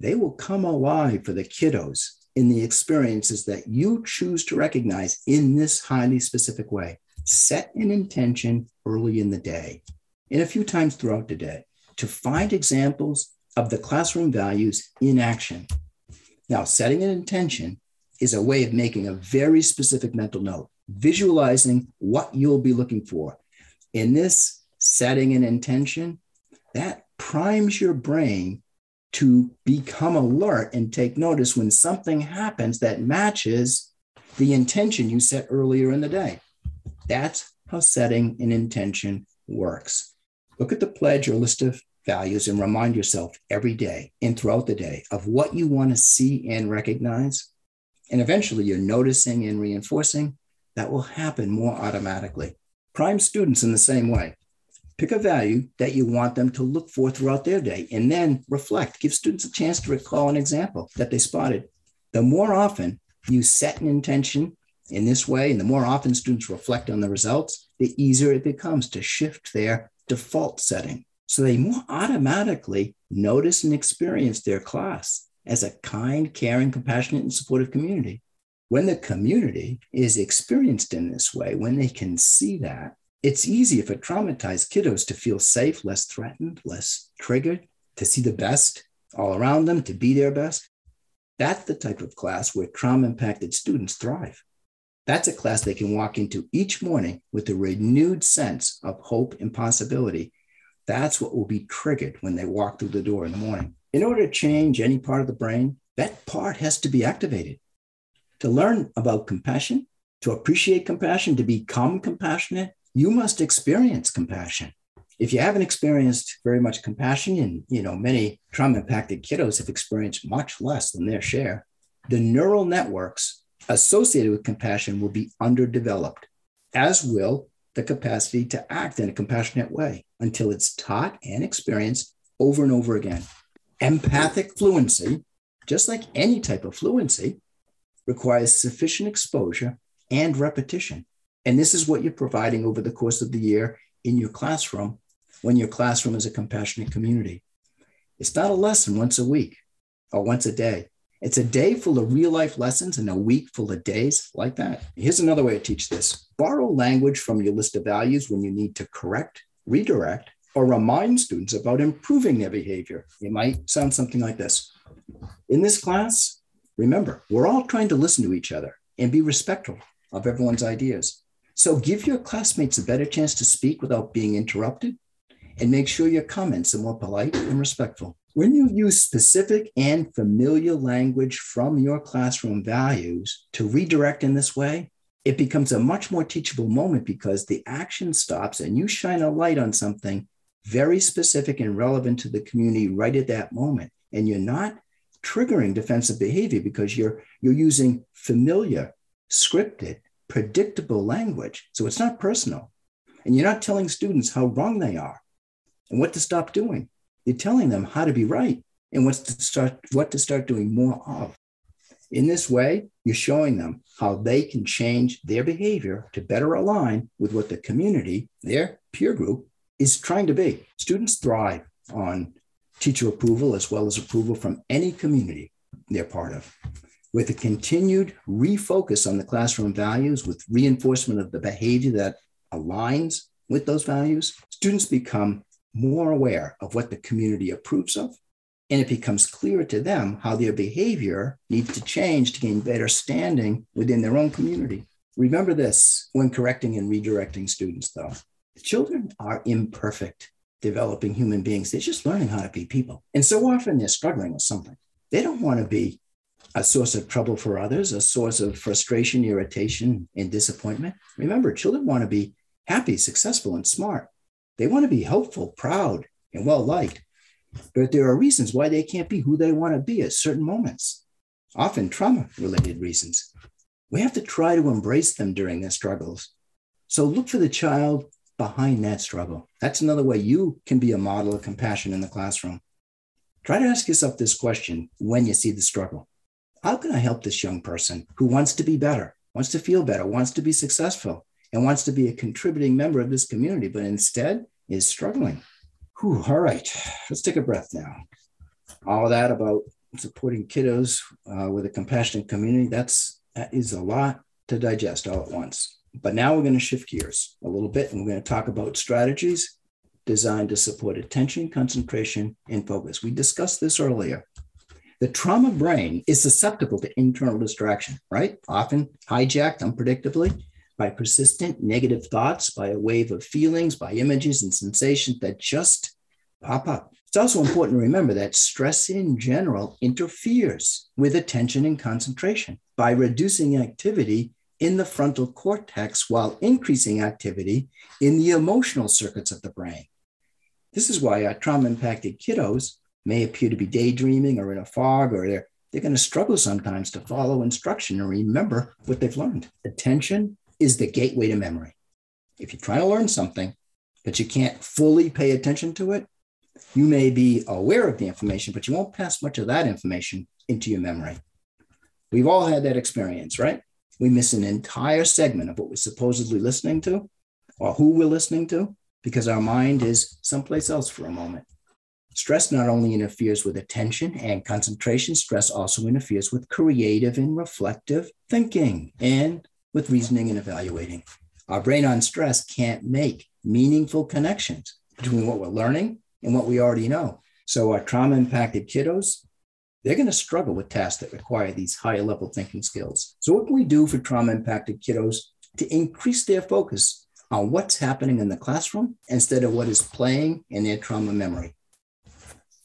they will come alive for the kiddos in the experiences that you choose to recognize in this highly specific way. Set an intention early in the day and a few times throughout the day to find examples of the classroom values in action. Now, setting an intention is a way of making a very specific mental note, visualizing what you'll be looking for. In this setting an intention, that primes your brain to become alert and take notice when something happens that matches the intention you set earlier in the day. That's how setting an intention works. Look at the pledge or list of values and remind yourself every day and throughout the day of what you want to see and recognize. And eventually you're noticing and reinforcing. That will happen more automatically. Prime students in the same way. Pick a value that you want them to look for throughout their day and then reflect. Give students a chance to recall an example that they spotted. The more often you set an intention in this way, and the more often students reflect on the results, the easier it becomes to shift their default setting. So they more automatically notice and experience their class as a kind, caring, compassionate, and supportive community. When the community is experienced in this way, when they can see that, it's easier for traumatized kiddos to feel safe, less threatened, less triggered, to see the best all around them, to be their best. That's the type of class where trauma impacted students thrive. That's a class they can walk into each morning with a renewed sense of hope and possibility. That's what will be triggered when they walk through the door in the morning. In order to change any part of the brain, that part has to be activated. To learn about compassion, to appreciate compassion, to become compassionate, you must experience compassion. If you haven't experienced very much compassion, and you know many trauma impacted kiddos have experienced much less than their share, the neural networks associated with compassion will be underdeveloped, as will the capacity to act in a compassionate way until it's taught and experienced over and over again. Empathic fluency, just like any type of fluency, requires sufficient exposure and repetition. And this is what you're providing over the course of the year in your classroom when your classroom is a compassionate community. It's not a lesson once a week or once a day. It's a day full of real life lessons and a week full of days like that. Here's another way to teach this borrow language from your list of values when you need to correct, redirect, or remind students about improving their behavior. It might sound something like this In this class, remember, we're all trying to listen to each other and be respectful of everyone's ideas. So give your classmates a better chance to speak without being interrupted and make sure your comments are more polite and respectful. When you use specific and familiar language from your classroom values to redirect in this way, it becomes a much more teachable moment because the action stops and you shine a light on something very specific and relevant to the community right at that moment. And you're not triggering defensive behavior because you're, you're using familiar, scripted, predictable language. So it's not personal. And you're not telling students how wrong they are and what to stop doing. You're telling them how to be right and what to start, what to start doing more of. In this way, you're showing them how they can change their behavior to better align with what the community, their peer group, is trying to be. Students thrive on teacher approval as well as approval from any community they're part of. With a continued refocus on the classroom values, with reinforcement of the behavior that aligns with those values, students become more aware of what the community approves of, and it becomes clear to them how their behavior needs to change to gain better standing within their own community. Remember this when correcting and redirecting students, though. Children are imperfect, developing human beings. They're just learning how to be people. And so often they're struggling with something. They don't want to be a source of trouble for others, a source of frustration, irritation, and disappointment. Remember, children want to be happy, successful, and smart. They want to be helpful, proud, and well liked. But there are reasons why they can't be who they want to be at certain moments, often trauma related reasons. We have to try to embrace them during their struggles. So look for the child behind that struggle. That's another way you can be a model of compassion in the classroom. Try to ask yourself this question when you see the struggle How can I help this young person who wants to be better, wants to feel better, wants to be successful, and wants to be a contributing member of this community, but instead is struggling. Whew, all right, let's take a breath now. All that about supporting kiddos uh, with a compassionate community, that's, that is a lot to digest all at once. But now we're going to shift gears a little bit and we're going to talk about strategies designed to support attention, concentration, and focus. We discussed this earlier. The trauma brain is susceptible to internal distraction, right? Often hijacked unpredictably by persistent negative thoughts, by a wave of feelings, by images and sensations that just pop up. It's also important to remember that stress in general interferes with attention and concentration by reducing activity in the frontal cortex while increasing activity in the emotional circuits of the brain. This is why trauma impacted kiddos may appear to be daydreaming or in a fog, or they're, they're going to struggle sometimes to follow instruction and remember what they've learned. Attention is the gateway to memory. If you're trying to learn something, but you can't fully pay attention to it, you may be aware of the information, but you won't pass much of that information into your memory. We've all had that experience, right? We miss an entire segment of what we're supposedly listening to or who we're listening to because our mind is someplace else for a moment. Stress not only interferes with attention and concentration, stress also interferes with creative and reflective thinking and with reasoning and evaluating. Our brain on stress can't make meaningful connections between what we're learning and what we already know. So, our trauma impacted kiddos, they're going to struggle with tasks that require these higher level thinking skills. So, what can we do for trauma impacted kiddos to increase their focus on what's happening in the classroom instead of what is playing in their trauma memory?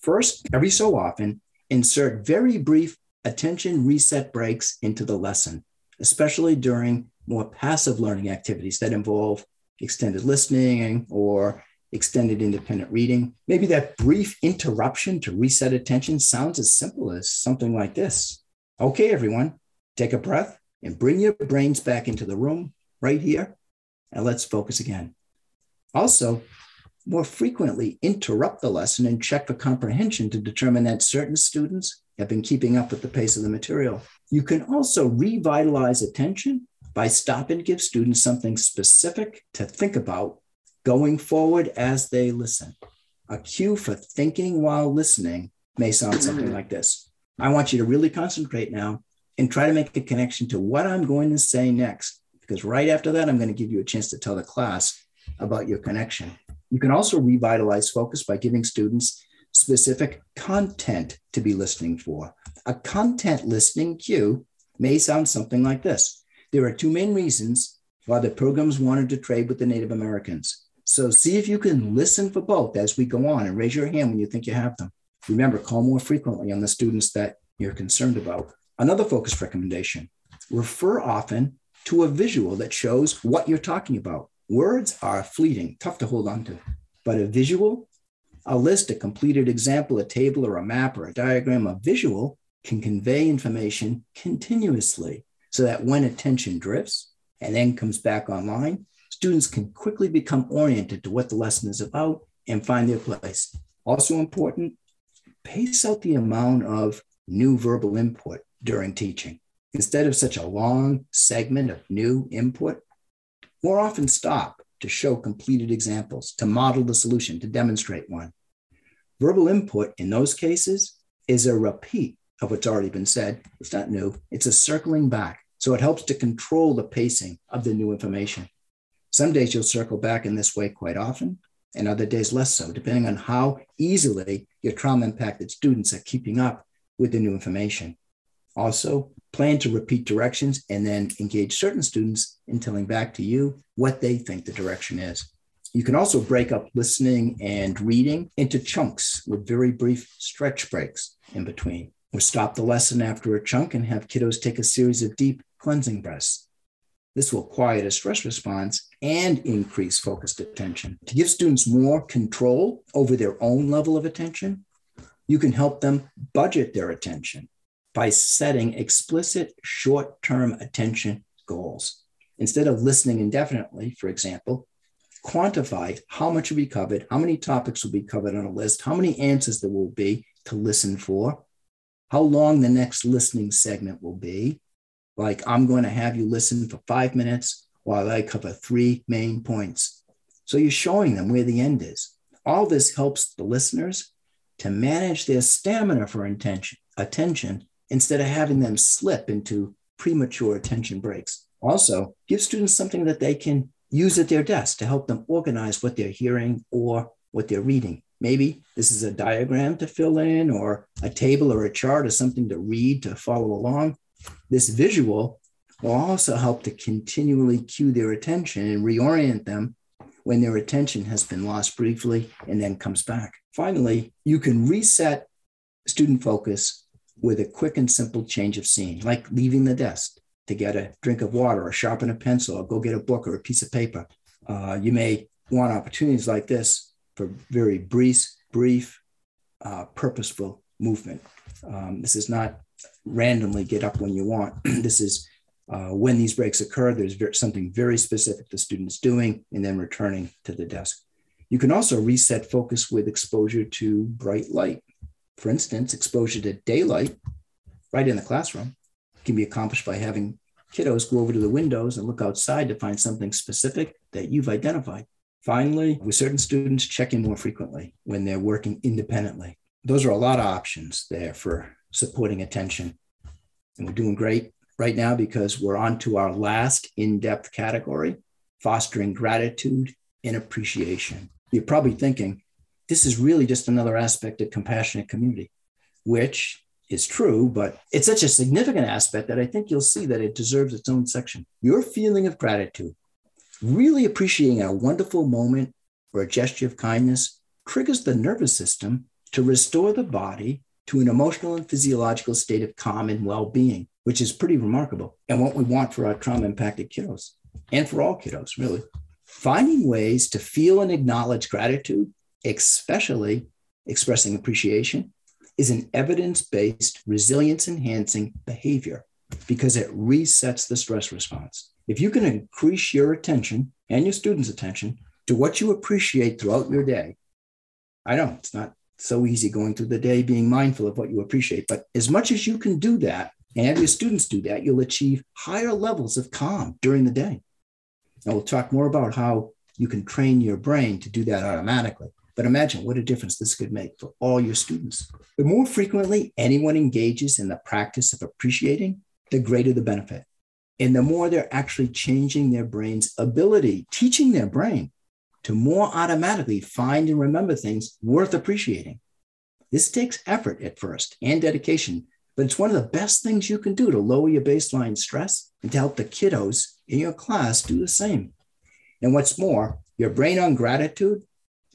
First, every so often, insert very brief attention reset breaks into the lesson especially during more passive learning activities that involve extended listening or extended independent reading. Maybe that brief interruption to reset attention sounds as simple as something like this Okay, everyone, take a breath and bring your brains back into the room right here. And let's focus again. Also, more frequently interrupt the lesson and check for comprehension to determine that certain students have been keeping up with the pace of the material. You can also revitalize attention by stop and give students something specific to think about going forward as they listen. A cue for thinking while listening may sound something like this. I want you to really concentrate now and try to make a connection to what I'm going to say next, because right after that, I'm going to give you a chance to tell the class about your connection. You can also revitalize focus by giving students specific content to be listening for. A content listening cue may sound something like this. There are two main reasons why the programs wanted to trade with the Native Americans. So see if you can listen for both as we go on and raise your hand when you think you have them. Remember, call more frequently on the students that you're concerned about. Another focus recommendation refer often to a visual that shows what you're talking about. Words are fleeting, tough to hold on to, but a visual, a list, a completed example, a table or a map or a diagram, a visual can convey information continuously so that when attention drifts and then comes back online, students can quickly become oriented to what the lesson is about and find their place. Also important, pace out the amount of new verbal input during teaching. Instead of such a long segment of new input, more often stop to show completed examples, to model the solution, to demonstrate one. Verbal input in those cases is a repeat of what's already been said. It's not new, it's a circling back. So it helps to control the pacing of the new information. Some days you'll circle back in this way quite often, and other days less so, depending on how easily your trauma impacted students are keeping up with the new information. Also, plan to repeat directions and then engage certain students in telling back to you what they think the direction is. You can also break up listening and reading into chunks with very brief stretch breaks in between, or stop the lesson after a chunk and have kiddos take a series of deep cleansing breaths. This will quiet a stress response and increase focused attention. To give students more control over their own level of attention, you can help them budget their attention by setting explicit short term attention goals. Instead of listening indefinitely, for example, quantify how much will be covered, how many topics will be covered on a list, how many answers there will be to listen for, how long the next listening segment will be. Like, I'm going to have you listen for five minutes while I cover three main points. So you're showing them where the end is. All this helps the listeners to manage their stamina for intention, attention instead of having them slip into premature attention breaks. Also, give students something that they can use at their desk to help them organize what they're hearing or what they're reading. Maybe this is a diagram to fill in, or a table or a chart, or something to read to follow along. This visual will also help to continually cue their attention and reorient them when their attention has been lost briefly and then comes back. Finally, you can reset student focus with a quick and simple change of scene, like leaving the desk to get a drink of water or sharpen a pencil or go get a book or a piece of paper. Uh, you may want opportunities like this for very brief, brief, uh, purposeful movement. Um, this is not randomly get up when you want. this is uh, when these breaks occur, there's something very specific the student is doing and then returning to the desk. You can also reset focus with exposure to bright light. For instance, exposure to daylight right in the classroom can be accomplished by having kiddos go over to the windows and look outside to find something specific that you've identified. Finally, with certain students, check in more frequently when they're working independently. Those are a lot of options there for supporting attention. And we're doing great right now because we're on to our last in depth category fostering gratitude and appreciation. You're probably thinking, this is really just another aspect of compassionate community, which is true, but it's such a significant aspect that I think you'll see that it deserves its own section. Your feeling of gratitude, really appreciating a wonderful moment or a gesture of kindness, triggers the nervous system to restore the body to an emotional and physiological state of calm and well being, which is pretty remarkable and what we want for our trauma impacted kiddos and for all kiddos, really. Finding ways to feel and acknowledge gratitude especially expressing appreciation, is an evidence based, resilience enhancing behavior because it resets the stress response. If you can increase your attention and your students' attention to what you appreciate throughout your day, I know it's not so easy going through the day being mindful of what you appreciate, but as much as you can do that and have your students do that, you'll achieve higher levels of calm during the day. And we'll talk more about how you can train your brain to do that automatically. But imagine what a difference this could make for all your students. The more frequently anyone engages in the practice of appreciating, the greater the benefit. And the more they're actually changing their brain's ability, teaching their brain to more automatically find and remember things worth appreciating. This takes effort at first and dedication, but it's one of the best things you can do to lower your baseline stress and to help the kiddos in your class do the same. And what's more, your brain on gratitude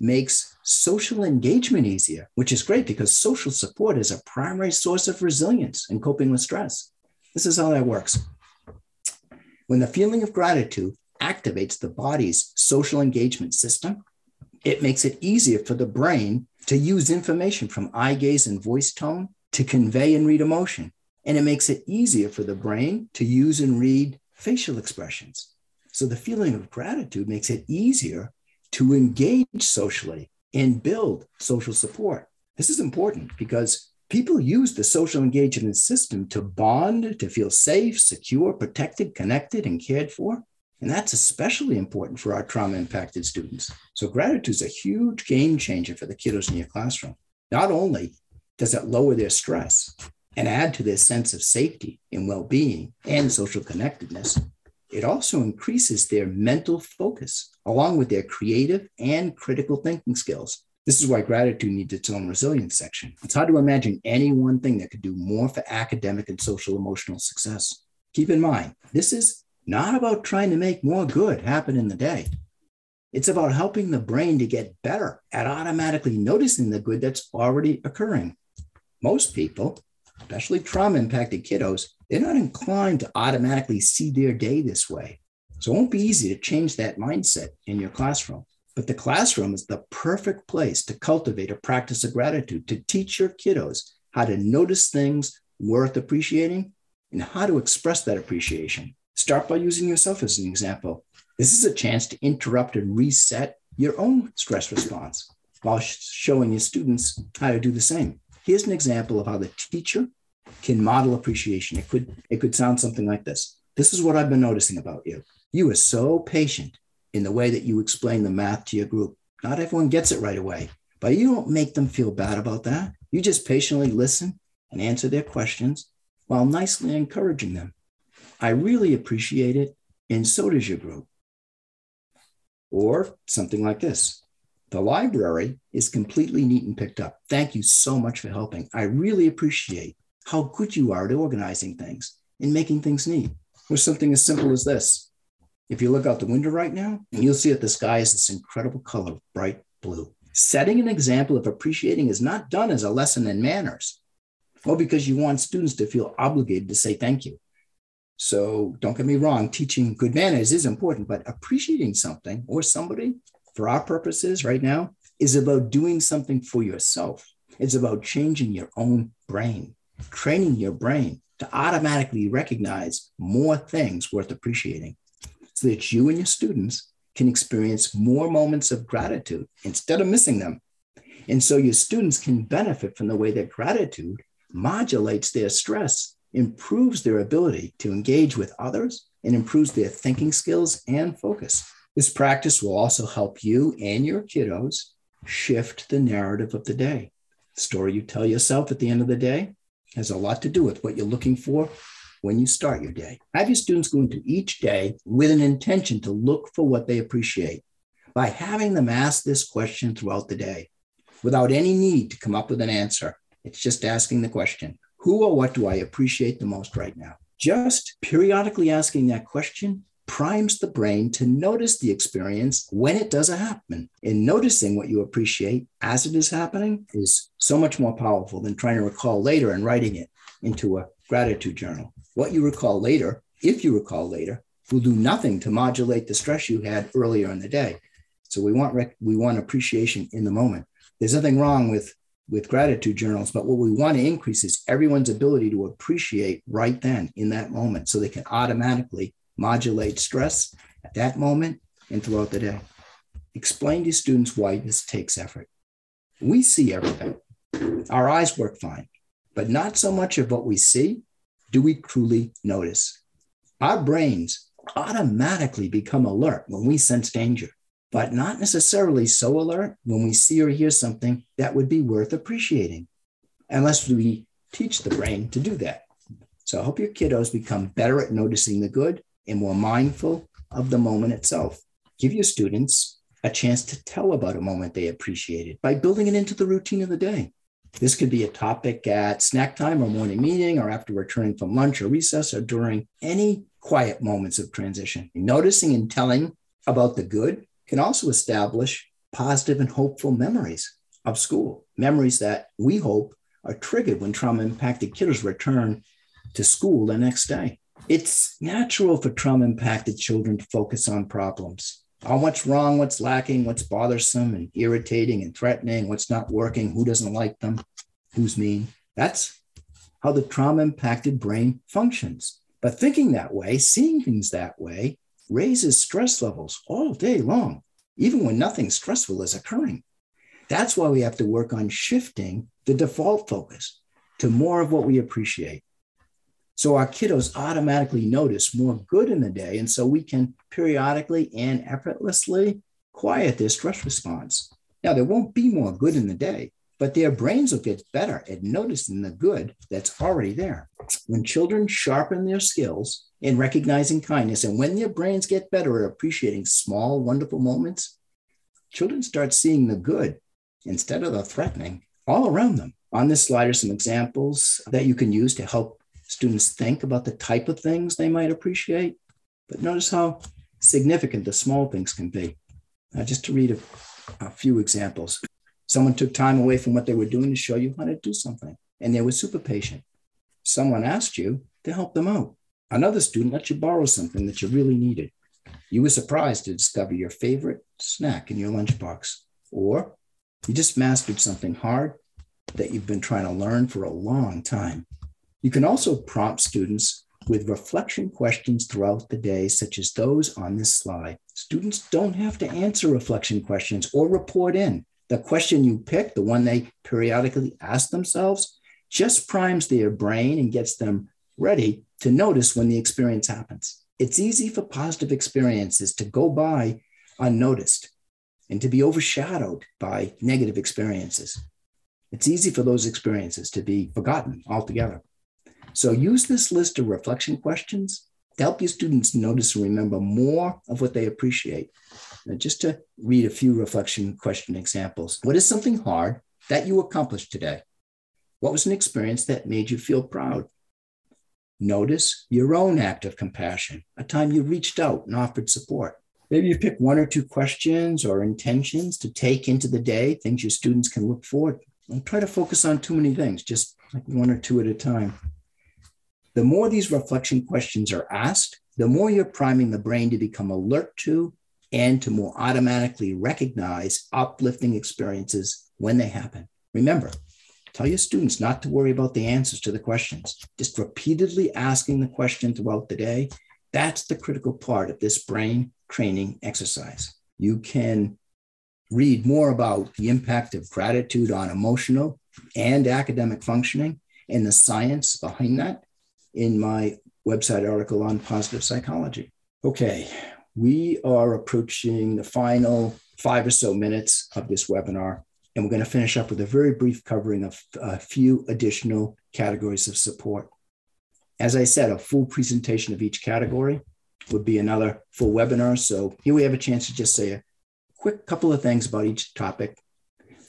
makes social engagement easier, which is great because social support is a primary source of resilience in coping with stress. This is how that works. When the feeling of gratitude activates the body's social engagement system, it makes it easier for the brain to use information from eye gaze and voice tone to convey and read emotion. And it makes it easier for the brain to use and read facial expressions. So the feeling of gratitude makes it easier to engage socially and build social support. This is important because people use the social engagement system to bond, to feel safe, secure, protected, connected, and cared for. And that's especially important for our trauma impacted students. So, gratitude is a huge game changer for the kiddos in your classroom. Not only does it lower their stress and add to their sense of safety and well being and social connectedness, it also increases their mental focus along with their creative and critical thinking skills. This is why gratitude needs its own resilience section. It's hard to imagine any one thing that could do more for academic and social emotional success. Keep in mind, this is not about trying to make more good happen in the day. It's about helping the brain to get better at automatically noticing the good that's already occurring. Most people, especially trauma impacted kiddos, they're not inclined to automatically see their day this way. So it won't be easy to change that mindset in your classroom. But the classroom is the perfect place to cultivate a practice of gratitude, to teach your kiddos how to notice things worth appreciating and how to express that appreciation. Start by using yourself as an example. This is a chance to interrupt and reset your own stress response while showing your students how to do the same. Here's an example of how the teacher can model appreciation. It could it could sound something like this. This is what I've been noticing about you. You are so patient in the way that you explain the math to your group. Not everyone gets it right away, but you don't make them feel bad about that. You just patiently listen and answer their questions while nicely encouraging them. I really appreciate it, and so does your group. Or something like this The library is completely neat and picked up. Thank you so much for helping. I really appreciate how good you are at organizing things and making things neat. Or something as simple as this. If you look out the window right now, you'll see that the sky is this incredible color, bright blue. Setting an example of appreciating is not done as a lesson in manners or because you want students to feel obligated to say thank you. So don't get me wrong, teaching good manners is important, but appreciating something or somebody for our purposes right now is about doing something for yourself. It's about changing your own brain training your brain to automatically recognize more things worth appreciating so that you and your students can experience more moments of gratitude instead of missing them. And so your students can benefit from the way that gratitude modulates their stress, improves their ability to engage with others, and improves their thinking skills and focus. This practice will also help you and your kiddos shift the narrative of the day. The story you tell yourself at the end of the day has a lot to do with what you're looking for when you start your day. Have your students go into each day with an intention to look for what they appreciate by having them ask this question throughout the day without any need to come up with an answer. It's just asking the question Who or what do I appreciate the most right now? Just periodically asking that question primes the brain to notice the experience when it does happen. And noticing what you appreciate as it is happening is so much more powerful than trying to recall later and writing it into a gratitude journal. What you recall later, if you recall later, will do nothing to modulate the stress you had earlier in the day. So we want rec- we want appreciation in the moment. There's nothing wrong with with gratitude journals, but what we want to increase is everyone's ability to appreciate right then in that moment so they can automatically modulate stress at that moment and throughout the day. Explain to students why this takes effort. We see everything. Our eyes work fine, but not so much of what we see do we truly notice. Our brains automatically become alert when we sense danger but not necessarily so alert when we see or hear something that would be worth appreciating, unless we teach the brain to do that. So I hope your kiddos become better at noticing the good and more mindful of the moment itself. Give your students a chance to tell about a moment they appreciated by building it into the routine of the day. This could be a topic at snack time or morning meeting or after returning from lunch or recess or during any quiet moments of transition. Noticing and telling about the good can also establish positive and hopeful memories of school, memories that we hope are triggered when trauma impacted kiddos return to school the next day. It's natural for trauma impacted children to focus on problems, on what's wrong, what's lacking, what's bothersome and irritating and threatening, what's not working, who doesn't like them, who's mean. That's how the trauma impacted brain functions. But thinking that way, seeing things that way, raises stress levels all day long, even when nothing stressful is occurring. That's why we have to work on shifting the default focus to more of what we appreciate. So our kiddos automatically notice more good in the day. And so we can periodically and effortlessly quiet their stress response. Now, there won't be more good in the day, but their brains will get better at noticing the good that's already there. When children sharpen their skills in recognizing kindness, and when their brains get better at appreciating small, wonderful moments, children start seeing the good instead of the threatening all around them. On this slide are some examples that you can use to help students think about the type of things they might appreciate. But notice how significant the small things can be. Uh, just to read a, a few examples. Someone took time away from what they were doing to show you how to do something, and they were super patient. Someone asked you to help them out. Another student let you borrow something that you really needed. You were surprised to discover your favorite snack in your lunchbox, or you just mastered something hard that you've been trying to learn for a long time. You can also prompt students with reflection questions throughout the day, such as those on this slide. Students don't have to answer reflection questions or report in the question you pick, the one they periodically ask themselves, just primes their brain and gets them ready to notice when the experience happens. It's easy for positive experiences to go by unnoticed and to be overshadowed by negative experiences. It's easy for those experiences to be forgotten altogether. So use this list of reflection questions to help your students notice and remember more of what they appreciate now, just to read a few reflection question examples. What is something hard that you accomplished today? What was an experience that made you feel proud? Notice your own act of compassion, a time you reached out and offered support. Maybe you pick one or two questions or intentions to take into the day, things your students can look forward. Don't try to focus on too many things, just like one or two at a time. The more these reflection questions are asked, the more you're priming the brain to become alert to and to more automatically recognize uplifting experiences when they happen. Remember, tell your students not to worry about the answers to the questions. Just repeatedly asking the question throughout the day. That's the critical part of this brain training exercise. You can read more about the impact of gratitude on emotional and academic functioning and the science behind that in my website article on positive psychology. Okay, we are approaching the final five or so minutes of this webinar, and we're going to finish up with a very brief covering of a few additional categories of support. As I said, a full presentation of each category would be another full webinar. So here we have a chance to just say a quick couple of things about each topic,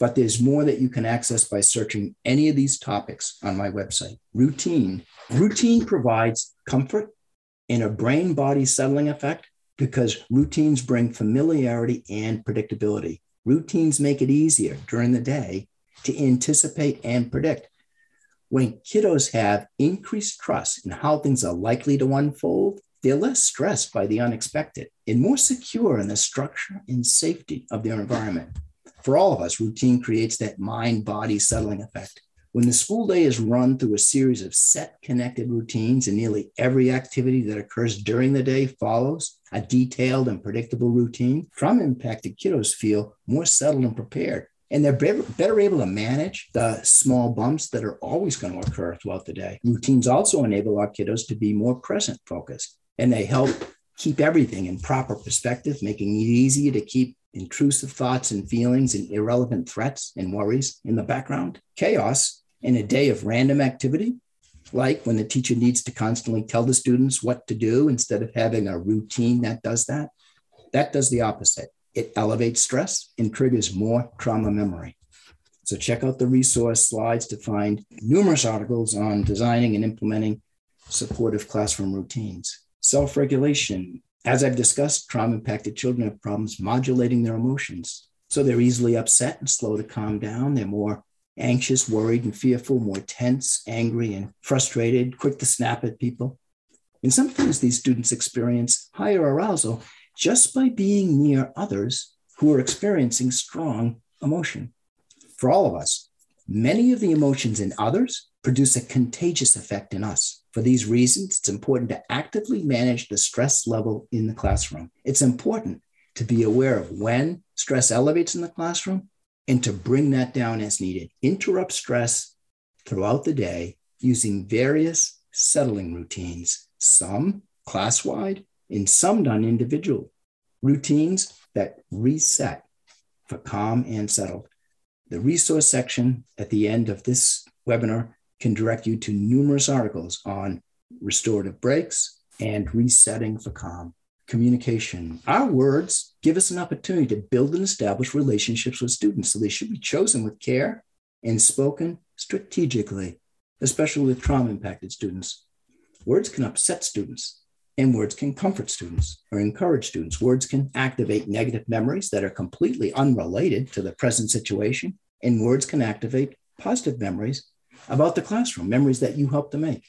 but there's more that you can access by searching any of these topics on my website. Routine. Routine provides comfort and a brain body settling effect because routines bring familiarity and predictability. Routines make it easier during the day to anticipate and predict. When kiddos have increased trust in how things are likely to unfold, they're less stressed by the unexpected and more secure in the structure and safety of their environment. For all of us, routine creates that mind body settling effect. When the school day is run through a series of set connected routines and nearly every activity that occurs during the day follows a detailed and predictable routine, trauma impacted kiddos feel more settled and prepared. And they're better, better able to manage the small bumps that are always going to occur throughout the day. Routines also enable our kiddos to be more present focused and they help keep everything in proper perspective, making it easier to keep intrusive thoughts and feelings and irrelevant threats and worries in the background. Chaos in a day of random activity, like when the teacher needs to constantly tell the students what to do instead of having a routine that does that, that does the opposite. It elevates stress and triggers more trauma memory. So check out the resource slides to find numerous articles on designing and implementing supportive classroom routines. Self regulation. As I've discussed, trauma impacted children have problems modulating their emotions. So they're easily upset and slow to calm down. They're more anxious, worried, and fearful, more tense, angry, and frustrated, quick to snap at people. And sometimes these students experience higher arousal just by being near others who are experiencing strong emotion. For all of us, many of the emotions in others produce a contagious effect in us. For these reasons, it's important to actively manage the stress level in the classroom. It's important to be aware of when stress elevates in the classroom and to bring that down as needed. Interrupt stress throughout the day using various settling routines, some class wide and some done individually. routines that reset for calm and settled. The resource section at the end of this webinar can direct you to numerous articles on restorative breaks and resetting for calm communication. Our words give us an opportunity to build and establish relationships with students. So they should be chosen with care and spoken strategically, especially with trauma impacted students. Words can upset students, and words can comfort students or encourage students. Words can activate negative memories that are completely unrelated to the present situation, and words can activate positive memories about the classroom, memories that you helped to make.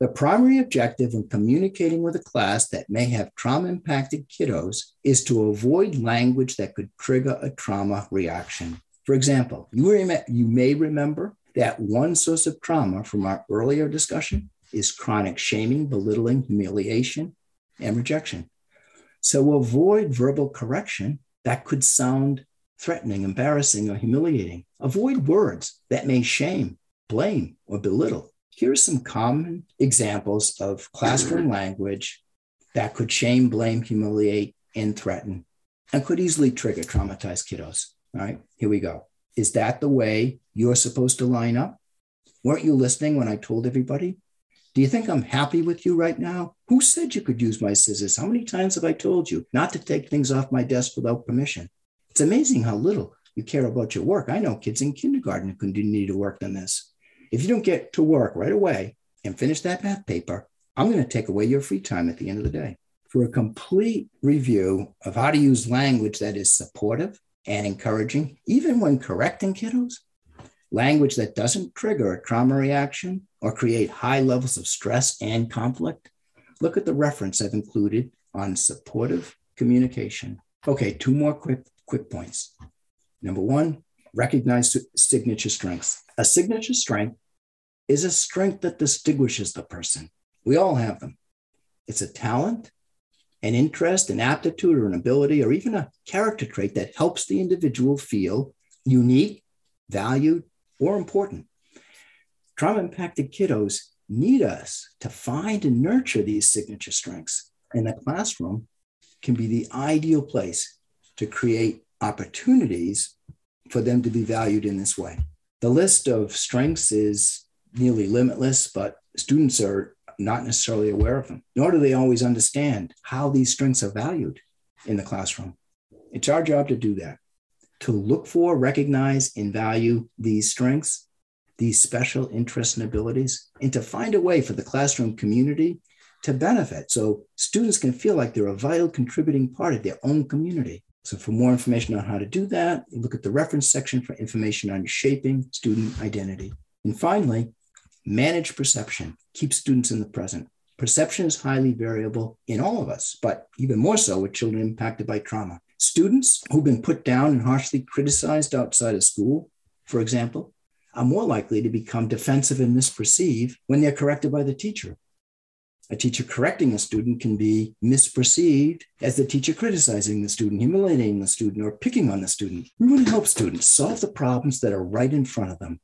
The primary objective in communicating with a class that may have trauma impacted kiddos is to avoid language that could trigger a trauma reaction. For example, you, rem- you may remember that one source of trauma from our earlier discussion is chronic shaming, belittling, humiliation, and rejection. So avoid verbal correction that could sound threatening, embarrassing, or humiliating. Avoid words that may shame, blame, or belittle. Here are some common examples of classroom language that could shame, blame, humiliate, and threaten, and could easily trigger traumatized kiddos. All right, here we go. Is that the way you're supposed to line up? Weren't you listening when I told everybody? Do you think I'm happy with you right now? Who said you could use my scissors? How many times have I told you not to take things off my desk without permission? It's amazing how little you care about your work. I know kids in kindergarten who continue to work on this. If you don't get to work right away and finish that math paper, I'm going to take away your free time at the end of the day. For a complete review of how to use language that is supportive and encouraging, even when correcting kiddos, language that doesn't trigger a trauma reaction or create high levels of stress and conflict, look at the reference I've included on supportive communication. Okay, two more quick quick points. Number one, recognize signature strengths. A signature strength is a strength that distinguishes the person. We all have them. It's a talent, an interest, an aptitude, or an ability, or even a character trait that helps the individual feel unique, valued, or important. Trauma impacted kiddos need us to find and nurture these signature strengths. And the classroom can be the ideal place to create opportunities for them to be valued in this way. The list of strengths is nearly limitless, but students are not necessarily aware of them, nor do they always understand how these strengths are valued in the classroom. It's our job to do that, to look for, recognize, and value these strengths, these special interests and abilities, and to find a way for the classroom community to benefit so students can feel like they're a vital contributing part of their own community. So for more information on how to do that, look at the reference section for information on shaping student identity. And finally, Manage perception, keep students in the present. Perception is highly variable in all of us, but even more so with children impacted by trauma. Students who've been put down and harshly criticized outside of school, for example, are more likely to become defensive and misperceive when they're corrected by the teacher. A teacher correcting a student can be misperceived as the teacher criticizing the student, humiliating the student, or picking on the student. We want to help students solve the problems that are right in front of them,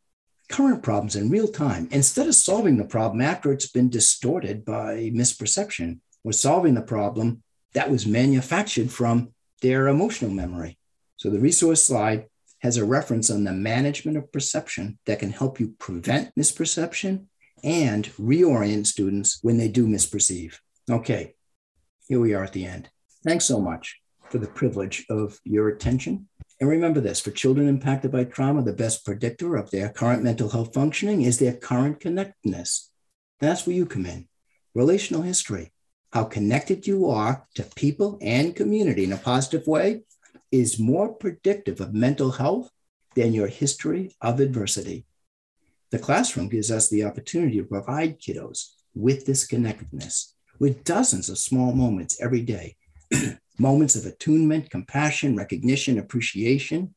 current problems in real time, instead of solving the problem after it's been distorted by misperception. We're solving the problem that was manufactured from their emotional memory. So the resource slide has a reference on the management of perception that can help you prevent misperception and reorient students when they do misperceive. Okay, here we are at the end. Thanks so much for the privilege of your attention. And remember this for children impacted by trauma, the best predictor of their current mental health functioning is their current connectedness. That's where you come in. Relational history, how connected you are to people and community in a positive way, is more predictive of mental health than your history of adversity. The classroom gives us the opportunity to provide kiddos with this connectedness, with dozens of small moments every day moments of attunement, compassion, recognition, appreciation,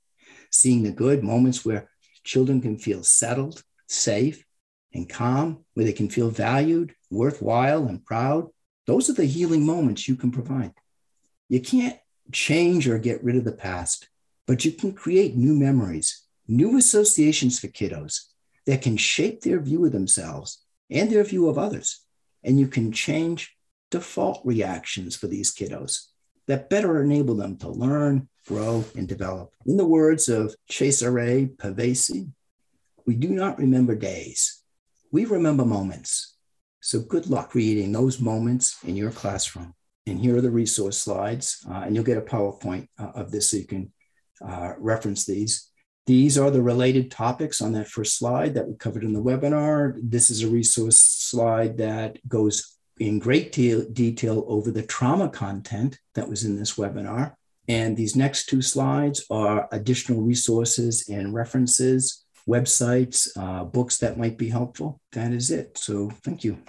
seeing the good, moments where children can feel settled, safe, and calm, where they can feel valued, worthwhile, and proud. Those are the healing moments you can provide. You can't change or get rid of the past, but you can create new memories, new associations for kiddos that can shape their view of themselves and their view of others. And you can change default reactions for these kiddos that better enable them to learn, grow, and develop. In the words of Cesare Pavese, we do not remember days, we remember moments. So good luck creating those moments in your classroom. And here are the resource slides, uh, and you'll get a PowerPoint uh, of this so you can uh, reference these. These are the related topics on that first slide that we covered in the webinar. This is a resource slide that goes in great de- detail over the trauma content that was in this webinar. And these next two slides are additional resources and references, websites, uh, books that might be helpful. That is it. So thank you.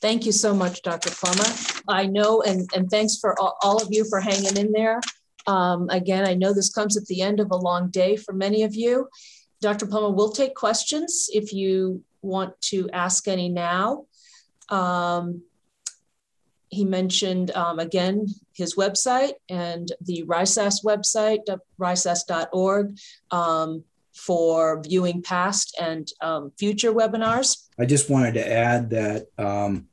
Thank you so much, Dr. Plummer. I know, and, and thanks for all, all of you for hanging in there. Um, again, I know this comes at the end of a long day for many of you. Dr. Plummer will take questions if you want to ask any now. Um, he mentioned, um, again, his website and the RISAS website, risas.org, um, for viewing past and um, future webinars. I just wanted to add that um,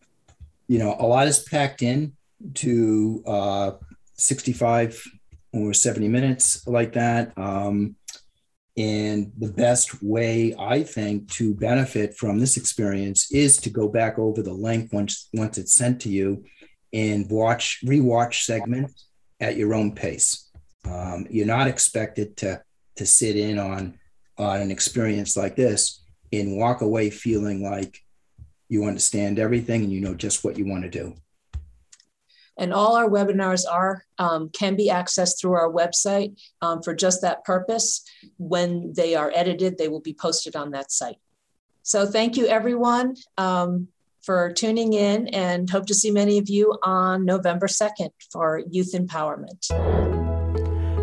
you know, a lot is packed in to uh, 65 or 70 minutes like that. Um, and the best way I think to benefit from this experience is to go back over the link once once it's sent to you and watch rewatch segments at your own pace. Um, you're not expected to to sit in on on an experience like this and walk away feeling like you understand everything and you know just what you want to do. And all our webinars are um, can be accessed through our website um, for just that purpose. When they are edited, they will be posted on that site. So thank you everyone um, for tuning in and hope to see many of you on November 2nd for Youth Empowerment.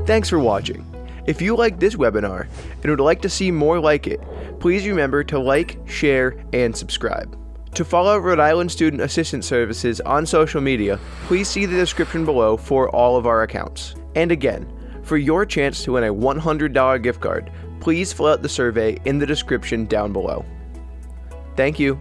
Thanks for watching. If you like this webinar and would like to see more like it, please remember to like, share, and subscribe. To follow Rhode Island Student Assistance Services on social media, please see the description below for all of our accounts. And again, for your chance to win a $100 gift card, please fill out the survey in the description down below. Thank you.